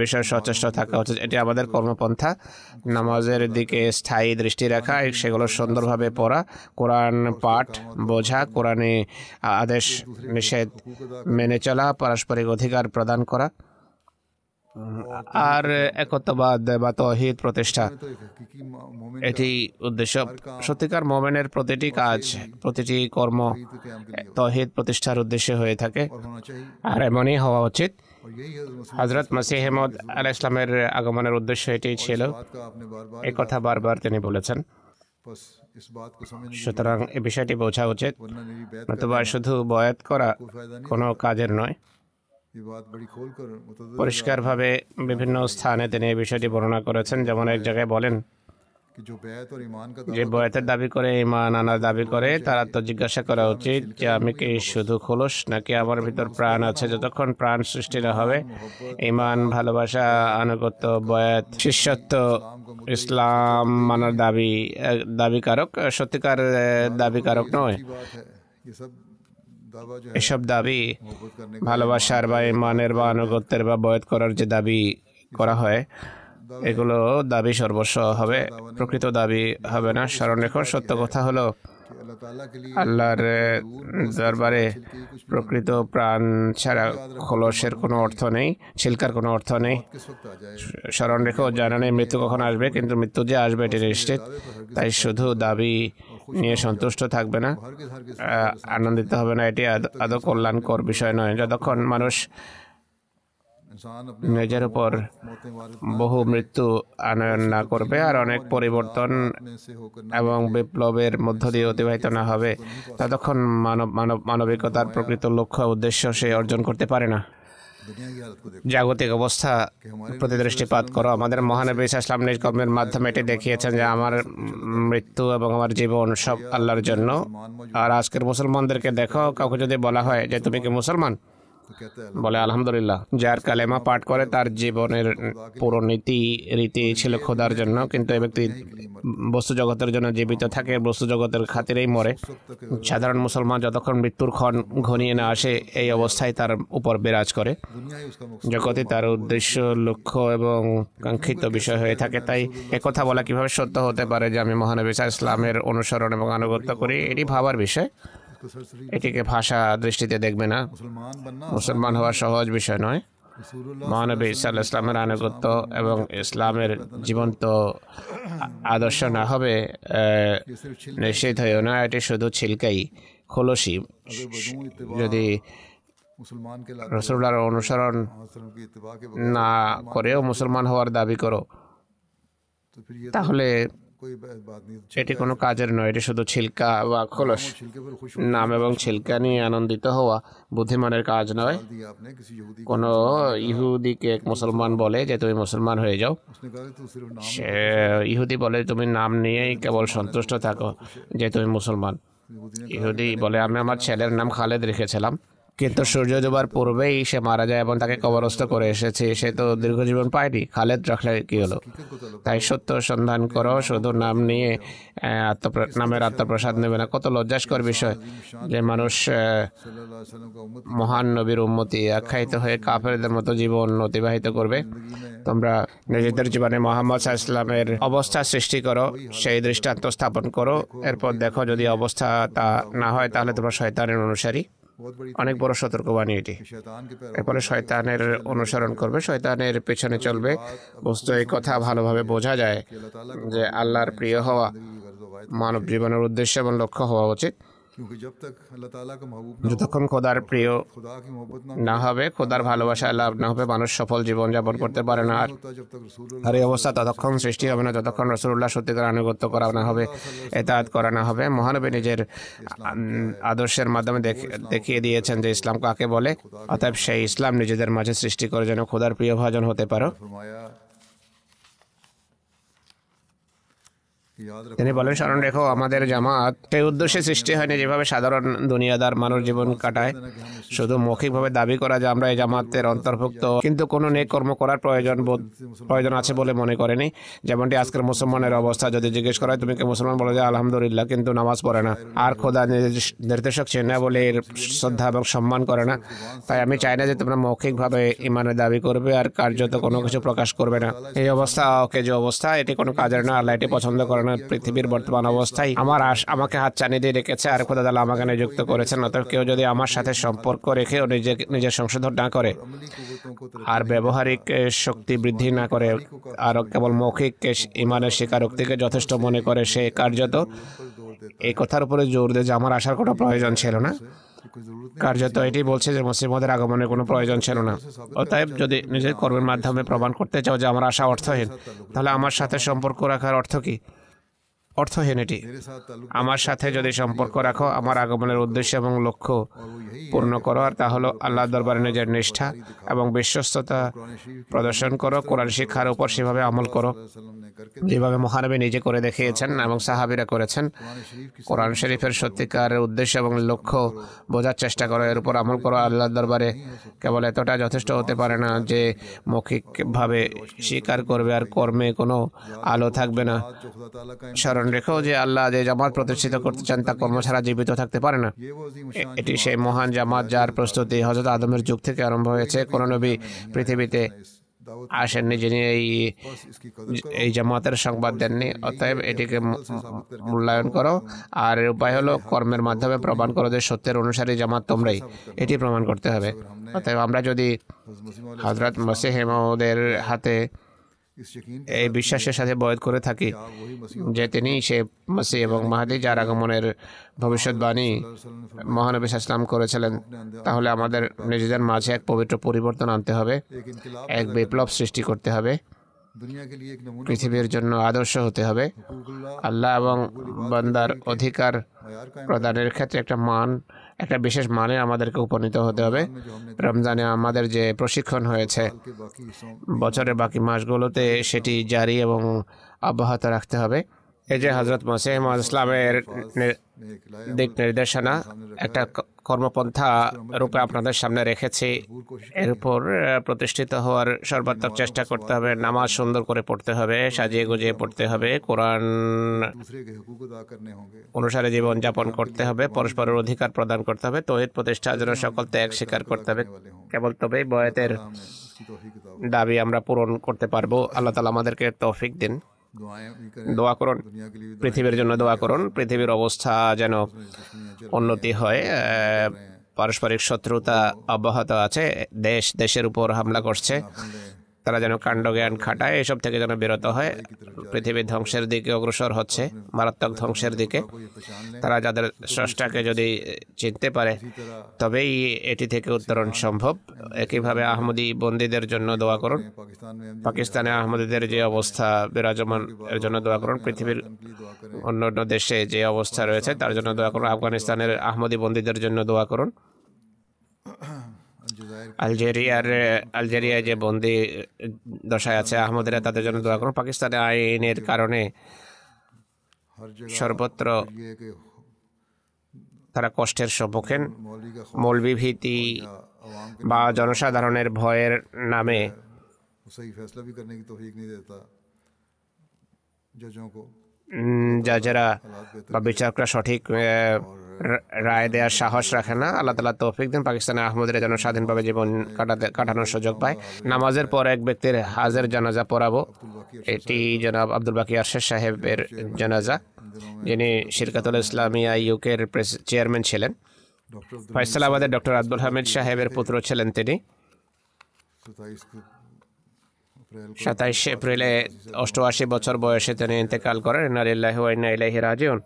বিষয়ে সচেষ্ট থাকা উচিত। এটি আমাদের কর্মপন্থা। নামাজের দিকে স্থায়ী দৃষ্টি রাখা সেগুলো সুন্দরভাবে পড়া কোরআন পাঠ বোঝা কোরআনে আদেশ নিষেধ মেনে চলা পারস্পরিক অধিকার প্রদান করা। আর একত্ববাদ বা তহিদ প্রতিষ্ঠা। এটি উদ্দেশ্য সত্যিকার মোমেনের প্রতিটি কাজ, প্রতিটি কর্ম, তহিদ প্রতিষ্ঠার উদ্দেশ্যে হয়ে থাকে। আর এমনই হওয়া উচিত। হজরত মাসিহ আহমদ আল ইসলামের আগমনের উদ্দেশ্য এটি ছিল। এ কথা বারবার তিনি বলেছেন। সুতরাং এ বিষয়টি বোঝা উচিত। নতুবা শুধু বয়াত করা কোনো কাজের নয়। পরিষ্কারভাবে বিভিন্ন স্থানে তিনি এই বিষয়টি বর্ণনা করেছেন যেমন এক জায়গায় বলেন যে বয়াতের দাবি করে ইমান আনার দাবি করে তারা তো জিজ্ঞাসা করা উচিত যে আমি কি শুধু খোলস নাকি আমার ভিতর প্রাণ আছে? যতক্ষণ প্রাণ সৃষ্টি না হবে ইমান ভালোবাসা আনুগত্য বয়াত শিষ্যত্ব ইসলাম মানার দাবি দাবিকারক সত্যিকার দাবিকারক নয়। এসব দাবি ভালোবাসার বা ইমানের বা আনুগত্যের বা বয়ত করার যে দাবি করা হয়, এগুলো দাবি সর্বস্ব হবে, প্রকৃত দাবি হবে না। স্মরণ রেখো, সত্য কথা হলো, আল্লাহর দরবারে প্রকৃত প্রাণ ছাড়া খোলসের কোনো অর্থ নেই, ছিলকার কোনো অর্থ নেই। স্মরণ রেখেও জানা নেই মৃত্যু কখন আসবে, কিন্তু মৃত্যু যে আসবে এটি নিশ্চিত। তাই শুধু দাবি নিয়ে সন্তুষ্ট থাকবে না। আনন্দিত হবে না এটি আদৌ কল্যাণকর বিষয় নয়। যতক্ষণ মানুষ নিজের উপর বহু মৃত্যু আনয়ন না করবে আর অনেক পরিবর্তন এবং বিপ্লবের মধ্য দিয়ে অতিবাহিত না হবে ততক্ষণ মানব মানব মানবিকতার প্রকৃত লক্ষ্য উদ্দেশ্য সে অর্জন করতে পারে না। জাগতিক অবস্থা প্রতি দৃষ্টিপাত করো। আমাদের মহানবী ইসলাম নিজ কর্মের মাধ্যমে এটি দেখিয়েছেন যে আমার মৃত্যু এবং আমার জীবন সব আল্লাহর জন্য। আর আজকের মুসলমানদেরকে দেখো, কাউকে যদি বলা হয় যে, তুমি কি মুসলমান? বলে, আলহামদুলিল্লাহ। যার কালেমা পাঠ করে, তার জীবনের পুরো নীতি, রীতি ছিল খোদার জন্য, কিন্তু এই ব্যক্তি বস্তু জগতের জন্য জীবিত থাকে, বস্তু জগতের খাতিরেই মরে। সাধারণ মুসলমান যতক্ষণ মৃত্যুর ক্ষণ ঘনিয়ে না আসে, এই অবস্থায় তার উপর বিরাজ করে। জগতে তার উদ্দেশ্য, লক্ষ্য এবং কাঙ্ক্ষিত বিষয় হয়ে থাকে, তাই একথা বলা কীভাবে সত্য হতে পারে যে আমি মহানবী ইসলামের অনুসরণ এবং আনুগত্য করি, এটি ভাবার বিষয়। এটিকে ভাষা দৃষ্টিতে দেখবে না। মুসলমান হওয়া সহজ বিষয় নয়। মহানবী ইসাল্লাহ ইসলামের আনুগত্য এবং ইসলামের জীবন্ত আদর্শ না হবে নিশ্চিত হয়েও না। এটি শুধু ছিলকাই খোলসি। যদি রসুল্লাহর অনুসরণ না করেও মুসলমান হওয়ার দাবি করো, তাহলে এটি কোনো কাজের নয় এটি শুধু ছিলকা বা খোলস নাম এবং ছিলকা নিয়ে আনন্দিত হওয়া বুদ্ধিমানের কাজ নয় কোনো ইহুদিকে এক মুসলমান বলে যে তুমি মুসলমান হয়ে যাও সে ইহুদি বলে তুমি নাম নিয়েই কেবল সন্তুষ্ট থাকো যে তুমি মুসলমান ইহুদি বলে আমি আমার ছেলের নাম খালেদ রেখেছিলাম কিন্তু সূর্য ডোবার পূর্বেই সে মারা যায় এবং তাকে কবরস্থ করে এসেছে। সে তো দীর্ঘ জীবন পায়নি। খালেদ রাখলে কি হলো? তাই সত্য সন্ধান করো, শুধু নাম নিয়ে নামের আত্মপ্রসাদ নেবে না। কত লজ্জাসকর বিষয় যে মানুষ মহান নবীর উন্মতি আখ্যায়িত হয়ে কাফেরদের মতো জীবন অতিবাহিত করবে। তোমরা নিজেদের জীবনে মোহাম্মদ ইসলামের অবস্থা সৃষ্টি করো, সেই দৃষ্টান্ত স্থাপন করো। এরপর দেখো যদি অবস্থা তা না হয়, তাহলে তোমরা শয়তানের অনুসারী। অনেক বড় সতর্কবাণী এটি। এরপরে শয়তানের অনুসরণ করবে শয়তানের পেছনে চলবে। বস্তু এই কথা ভালোভাবে বোঝা যায় যে আল্লাহর প্রিয় হওয়া মানব জীবনের উদ্দেশ্য এবং লক্ষ্য হওয়া উচিত। যতক্ষণ খোদার প্রিয় না হবে খোদার ভালোবাসা লাভ না হবে মানুষ সফল জীবন যাপন করতে পারে না। আর আর এই অবস্থা ততক্ষণ সৃষ্টি হবে না যতক্ষণ রসুল্লাহ সত্যিকার আনুগত্য করা না হবে এতায়াত করা না হবে মহানবী নিজের আদর্শের মাধ্যমে দেখিয়ে দিয়েছেন যে ইসলাম কাকে বলে অতএব সেই ইসলাম নিজেদের মাঝে সৃষ্টি করে যেন খোদার প্রিয় ভাজন হতে পারো। তিনি বলেন স্মরণ রেখো আমাদের জামাত। সেই উদ্দেশ্যে সৃষ্টি হয়নি যেভাবে সাধারণ দুনিয়াদার মানুষ জীবন কাটায়। শুধু মৌখিকভাবে দাবি করা যে আমরা এই জামাতের অন্তর্ভুক্ত। কিন্তু কোনো নেক কর্ম করার প্রয়োজন প্রয়োজন আছে বলে মনে করেনি। যেমনটি আজকের মুসলমানের অবস্থা, যদি জিজ্ঞেস করা হয়, তুমি কি মুসলমান? বলে যে, আলহামদুলিল্লাহ, কিন্তু নামাজ পড়ে না। আর খোদা নির্দেশ- নির্দেশক চেনে বলে এর শ্রদ্ধা এবং সম্মান করে না। তাই আমি চাই না যে তোমরা মৌখিকভাবে ইমানের দাবি করবে আর কার্যত কোনো কিছু প্রকাশ করবে না। এই অবস্থা ওকে যে অবস্থা, এটি কোনো কাজের না, আল্লাহ এটি পছন্দ করে না। আমার পৃথিবীর বর্তমান অবস্থায়। আমার আশ আমাকে হাত চানিয়ে দিয়ে রেখেছে আর খোদা তালা আমাকে নিযুক্ত করেছেন, অতএব কেউ যদি আমার সাথে সম্পর্ক রেখেও নিজে, নিজের সংশোধন না করে আর ব্যবহারিক শক্তি বৃদ্ধি না করে আর কেবল মৌখিক ইমানের স্বীকারোক্তিকে যথেষ্ট মনে করে সে কার্যত, এই কথার উপরে জোর দেয় যে আমার আসার কোনো প্রয়োজন ছিল না। কার্যত এটি বলছে যে মুসলিমদের আগমনের কোনো প্রয়োজন ছিল না। অতএব যদি নিজের কর্মের মাধ্যমে প্রমাণ করতে চাও যে আমার আশা অর্থহীন, তাহলে আমার সাথে সম্পর্ক রাখার অর্থ কী? অর্থহীন এটি আমার সাথে যদি সম্পর্ক রাখো, আমার আগমনের উদ্দেশ্য এবং লক্ষ্য পূর্ণ করো, আর তা হলো আল্লাহ দরবারে নিজের নিষ্ঠা এবং বিশ্বস্ততা প্রদর্শন করো, কোরআন শিক্ষার উপর সেভাবে আমল করো। যেভাবে মহানবী নিজে করে দেখিয়েছেন এবং সাহাবিরা করেছেন, কোরআন শরীফের সত্যিকারের উদ্দেশ্য এবং লক্ষ্য বোঝার চেষ্টা করো, এর উপর আমল করো। আল্লাহ দরবারে কেবল এতটা যথেষ্ট হতে পারে না যে মৌখিকভাবে স্বীকার করবে, আর কর্মে কোনো আলো থাকবে না। স্মরণ স্মরণ রেখো যে আল্লাহ যে জামাত প্রতিষ্ঠিত করতে চান, তা কর্ম ছাড়া জীবিত থাকতে পারে না। এটি সেই মহান জামাত যার প্রস্তুতি হজরত আদমের যুগ থেকে আরম্ভ হয়েছে। কোনো নবী পৃথিবীতে আসেননি যিনি এই এই জামাতের সংবাদ দেননি। অতএব এটিকে মূল্যায়ন করো। আর এর উপায় হলো কর্মের মাধ্যমে প্রমাণ করো যে সত্যের অনুসারী জামাত তোমরাই। এটি প্রমাণ করতে হবে। অতএব আমরা যদি হজরত মসিহেমদের হাতে এই বিশ্বাসের সাথে বয়ত করে থাকি যে তিনি সে মাসি এবং মাহাদি যার আগমনের ভবিষ্যৎবাণী মহানবী ইসলাম করেছিলেন তাহলে আমাদের নিজেদের মাঝে এক পবিত্র পরিবর্তন আনতে হবে এক বিপ্লব সৃষ্টি করতে হবে। পৃথিবীর জন্য আদর্শ হতে হবে। আল্লাহ এবং বান্দার অধিকার প্রদানের ক্ষেত্রে একটা মান একটা বিশেষ মানে আমাদেরকে উপনীত হতে হবে। রমজানে আমাদের যে প্রশিক্ষণ হয়েছে, বছরের বাকি মাসগুলোতে সেটি জারি এবং অব্যাহত রাখতে হবে। এই যে হজরত মসিম ইসলামের দিক নির্দেশনা একটা কর্মপন্থা রূপে আপনাদের সামনে রেখেছি। এর উপর প্রতিষ্ঠিত হওয়ার সর্বাত্মক চেষ্টা করতে হবে। নামাজ সুন্দর করে পড়তে হবে, সাজিয়ে গুজিয়ে পড়তে হবে, কোরআন অনুসারে জীবনযাপন করতে হবে, পরস্পরের অধিকার প্রদান করতে হবে, তহিদ প্রতিষ্ঠা জন্য সকল ত্যাগ স্বীকার করতে হবে। কেবল তবেই বয়তের দাবি আমরা পূরণ করতে পারব। আল্লাহ তালা আমাদেরকে তৌফিক দিন। দোয়া করুন। পৃথিবীর জন্য দোয়া করুন। পৃথিবীর অবস্থা যেন উন্নতি হয় পারস্পরিক শত্রুতা অব্যাহত আছে দেশ দেশের উপর হামলা করছে। তারা যেন কাণ্ড জ্ঞান খাটায়, এসব থেকে যেন বিরত হয়। পৃথিবীর ধ্বংসের দিকে অগ্রসর হচ্ছে, মারাত্মক ধ্বংসের দিকে। তারা যাদের স্রষ্টাকে যদি চিনতে পারে, তবেই এটি থেকে উত্তরণ সম্ভব। একইভাবে আহমদি বন্দীদের জন্য দোয়া করুন। পাকিস্তানে আহমদীদের যে অবস্থা, বিরাজমান এর জন্য দোয়া করুন। পৃথিবীর অন্য অন্য দেশে যে অবস্থা রয়েছে, তার জন্য দোয়া করুন। আফগানিস্তানের আহমদি বন্দীদের জন্য দোয়া করুন। আলজেরিয়ার আলজেরিয়ায় eh, যে বন্দি eh, দশায় আছে আহমদেরা তাদের জন্য দোয়া করুন। পাকিস্তানে আইনের কারণে সর্বত্র তারা কষ্টের সম্মুখীন। মৌলবি ভীতি বা জনসাধারণের ভয়ের নামে যারা বা বিচারকরা সঠিক রায় দেওয়ার সাহস রাখে না। আল্লাহ তালা তৌফিক দিন। পাকিস্তানের আহমদের যেন স্বাধীনভাবে জীবন কাটাতে কাটানোর সুযোগ পায়। নামাজের পর এক ব্যক্তির হাজের জানাজা পড়াবো। এটি জনাব আব্দুল বাকি আরশেদ সাহেবের জানাজা, যিনি শিরকাতুল ইসলামিয়া ইউকের চেয়ারম্যান ছিলেন। ফয়সালাবাদের ডক্টর আব্দুল হামিদ সাহেবের পুত্র ছিলেন তিনি। সাতাইশে এপ্রিলে অষ্টআশি বছর বয়সে তিনি ইন্তেকাল করেন। ইন্না ইলাহি রাজিউন।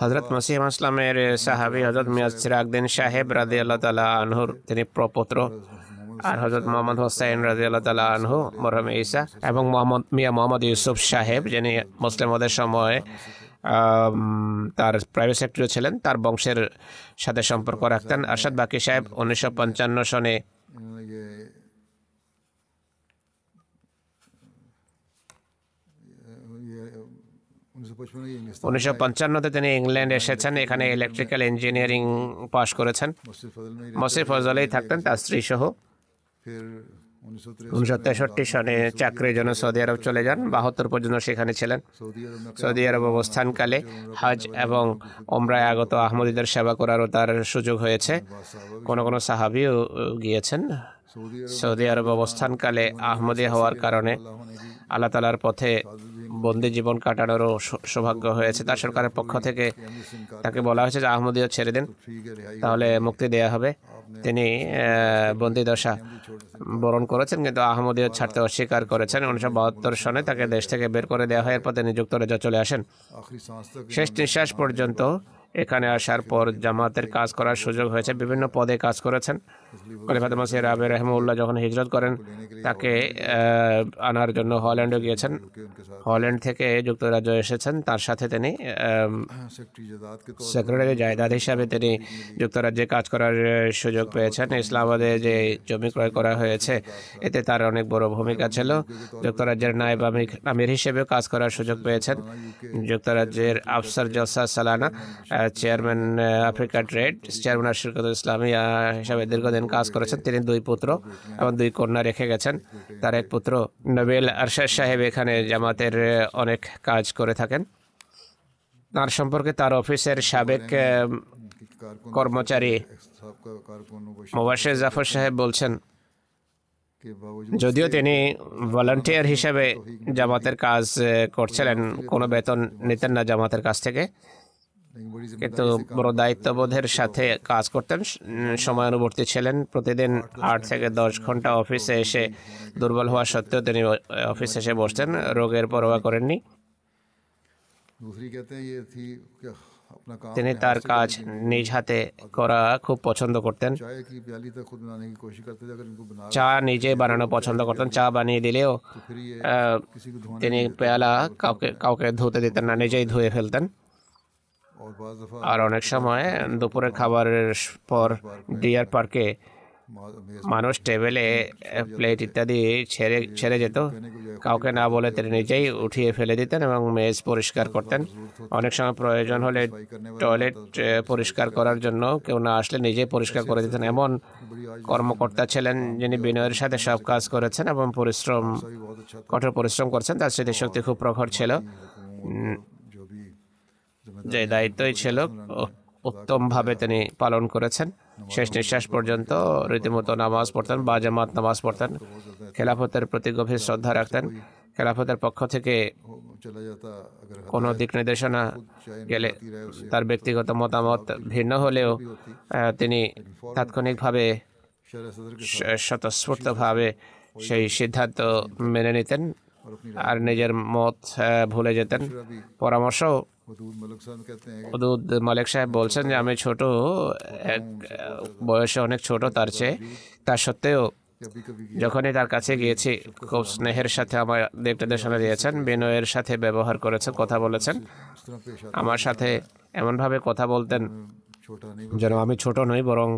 হজরত মসিম আসলামের সাহাবি হজরত মিয়াজ সিরাকদিন সাহেব রাজি আল্লাহ তালা আনহুর তিনি প্রপুত্র আর হজরত মোহাম্মদ হোসাইন রাজি আল্লাহ তালা আনহু মরহম ইসা এবং মোহাম্মদ মিয়া মোহাম্মদ ইউসুফ সাহেব যিনি মুসলিমদের সময় তার প্রাইভেট সেক্রেটারি ছিলেন তার বংশের সাথে সম্পর্ক রাখতেন আরশাদ বাকি সাহেব উনিশশো পঞ্চান্ন সনে। উনিশশো পঞ্চান্নতে তিনি ইংল্যান্ডে এসেছেন এখানে ইলেকট্রিক্যাল ইঞ্জিনিয়ারিং পাশ করেছেন। মসির ফজলেই থাকতেন তার স্ত্রী সহ উনিশশো তেষট্টি সনে চাকরির জন্য সৌদি আরব চলে যান বাহাত্তর পর্যন্ত সেখানে ছিলেন। সৌদি আরব অবস্থানকালে হজ এবং ওমরায় আগত আহমদীদের সেবা করারও তার সুযোগ হয়েছে। কোনো কোনো সাহাবিও গিয়েছেন। সৌদি আরব অবস্থানকালে আহমদে হওয়ার কারণে আল্লাহ তালার পথে বন্দি জীবন কাটানোরও সৌভাগ্য হয়েছে। তার সরকারের পক্ষ থেকে তাকে বলা হয়েছে যে আহমদীয় ছেড়ে দিন, তাহলে মুক্তি দেয়া হবে। তিনি বন্দি দশা বরণ করেছেন, কিন্তু আহমদীয় ছাড়তে অস্বীকার করেছেন। উনিশশো বাহাত্তর সনে তাকে দেশ থেকে বের করে দেওয়া হয়। এরপর তিনি যুক্তরাজ্য চলে আসেন। শেষ নিঃশ্বাস পর্যন্ত এখানে আসার পর জামাতের কাজ করার সুযোগ হয়েছে। বিভিন্ন পদে কাজ করেছেন। মানে খলিফা মাসির আবে রহমুল্লাহ যখন হিজরত করেন, তাকে আনার জন্য হল্যান্ডে গিয়েছেন। হল্যান্ড থেকে যুক্তরাজ্য এসেছেন। তার সাথে তিনি সেক্রেটারি জায়দাদ হিসাবে তিনি যুক্তরাজ্যে কাজ করার সুযোগ পেয়েছেন। ইসলামাবাদে যে জমি ক্রয় করা হয়েছে, এতে তার অনেক বড় ভূমিকা ছিল। যুক্তরাজ্যের নায়েব আমির হিসেবে কাজ করার সুযোগ পেয়েছেন। যুক্তরাজ্যের আফসার জসা সালানা চেয়ারম্যান, আফ্রিকা ট্রেড, চেয়ারম্যান আশিরকত ইসলামিয়া হিসাবে দীর্ঘদিন দীর্ঘদিন কাজ করেছেন। তিনি দুই পুত্র এবং দুই কন্যা রেখে গেছেন। তার এক পুত্র নবেল আরশাদ সাহেব এখানে জামাতের অনেক কাজ করে থাকেন। তার সম্পর্কে তার অফিসের সাবেক কর্মচারী মোবাশের জাফর সাহেব বলছেন যদিও তিনি ভলান্টিয়ার হিসেবে জামাতের কাজ করছিলেন কোনো বেতন নিতেন না জামাতের কাছ থেকে। কিন্তু বড় দায়িত্ববোধের সাথে কাজ করতেন সময়ানুবর্তী ছিলেন। প্রতিদিন আট থেকে দশ ঘণ্টা অফিসে এসে দুর্বল হওয়া সত্ত্বেও তিনি অফিসে এসে বসতেন। রোগের পরোয়া করেননি। তিনি তার কাজ নিজ হাতে করা খুব পছন্দ করতেন। চা নিজে বানানো পছন্দ করতেন। চা বানিয়ে দিলেও তিনি পেয়ালা কাউকে কাউকে ধুতে দিতেন না নিজেই ধুয়ে ফেলতেন। আর অনেক সময় দুপুরের খাবারের পর ডিয়ার পার্কে মানুষ টেবিলে প্লেট ইত্যাদি ছেড়ে ছেড়ে যেত। কাউকে না বলে তিনি নিজেই উঠিয়ে ফেলে দিতেন এবং মেজ পরিষ্কার করতেন। অনেক সময় প্রয়োজন হলে টয়লেট পরিষ্কার করার জন্য কেউ না আসলে নিজেই পরিষ্কার করে দিতেন। এমন কর্মকর্তা ছিলেন যিনি বিনয়ের সাথে সব কাজ করেছেন এবং পরিশ্রম, কঠোর পরিশ্রম করছেন। তার স্মৃতিশক্তি খুব প্রখর ছিল। যে দায়িত্বই ছিল উত্তমভাবে তিনি পালন করেছেন। শেষ নিঃশ্বাস পর্যন্ত রীতিমতো নামাজ পড়তেন বা জামাত নামাজ পড়তেন খেলাফতের প্রতি গভীর শ্রদ্ধা রাখতেন। খেলাফতের পক্ষ থেকে কোনো দিক নির্দেশনা গেলে তার ব্যক্তিগত মতামত ভিন্ন হলেও তিনি তাৎক্ষণিকভাবে স্বতঃস্ফূর্তভাবে সেই সিদ্ধান্ত মেনে নিতেন আর নিজের মত ভুলে যেতেন। পরামর্শ হদুদ মালিক সাহেব বলছেন যে আমি ছোট এক বয়সে অনেক ছোট তার চেয়ে তা সত্ত্বেও যখনই তার কাছে গিয়েছি খুব স্নেহের সাথে আমার নির্দেশনা দিয়েছেন বিনয়ের সাথে ব্যবহার করেছেন কথা বলেছেন আমার সাথে এমনভাবে কথা বলতেন যেন আমি ছোট নই বরং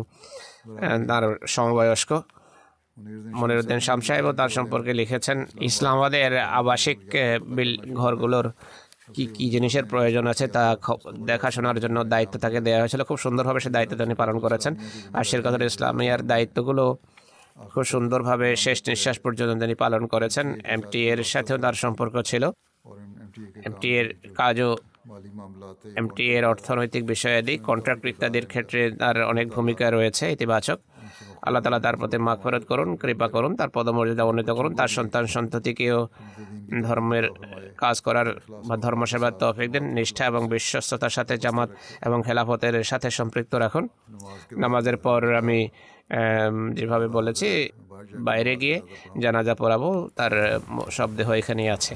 তার সমবয়স্ক মনিরুদ্দিন শাম সাহেবও তার সম্পর্কে লিখেছেন ইসলামাবাদের আবাসিক বিল ঘরগুলোর কি কি জিনিসের প্রয়োজন আছে তা দেখাশোনার জন্য দায়িত্ব তাকে দেওয়া হয়েছিল। খুব সুন্দরভাবে সে দায়িত্ব তিনি পালন করেছেন। আর শেরকাতুল ইসলামিয়ার দায়িত্বগুলো খুব সুন্দরভাবে শেষ নিঃশ্বাস পর্যন্ত তিনি পালন করেছেন। এমটি এর সাথেও তার সম্পর্ক ছিল। এমটি এর কাজও এমটি এর অর্থনৈতিক বিষয়াদি কন্ট্রাক্ট ইত্যাদির ক্ষেত্রে তার অনেক ভূমিকা রয়েছে ইতিবাচক। আল্লাহ তালা তার প্রতি মাগফরত করুন কৃপা করুন তার পদমর্যাদা উন্নীত করুন তার সন্তান সন্ততিকেও ধর্মের কাজ করার বা ধর্ম সেবার তৌফিক দিন নিষ্ঠা এবং বিশ্বস্ততার সাথে জামাত এবং খেলাফতের সাথে সম্পৃক্ত রাখুন। নামাজের পর আমি যেভাবে বলেছি বাইরে গিয়ে জানাজা পড়াবো তার আহ, শবদেহ এখানেই আছে।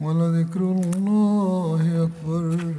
ولذكر الله أكبر.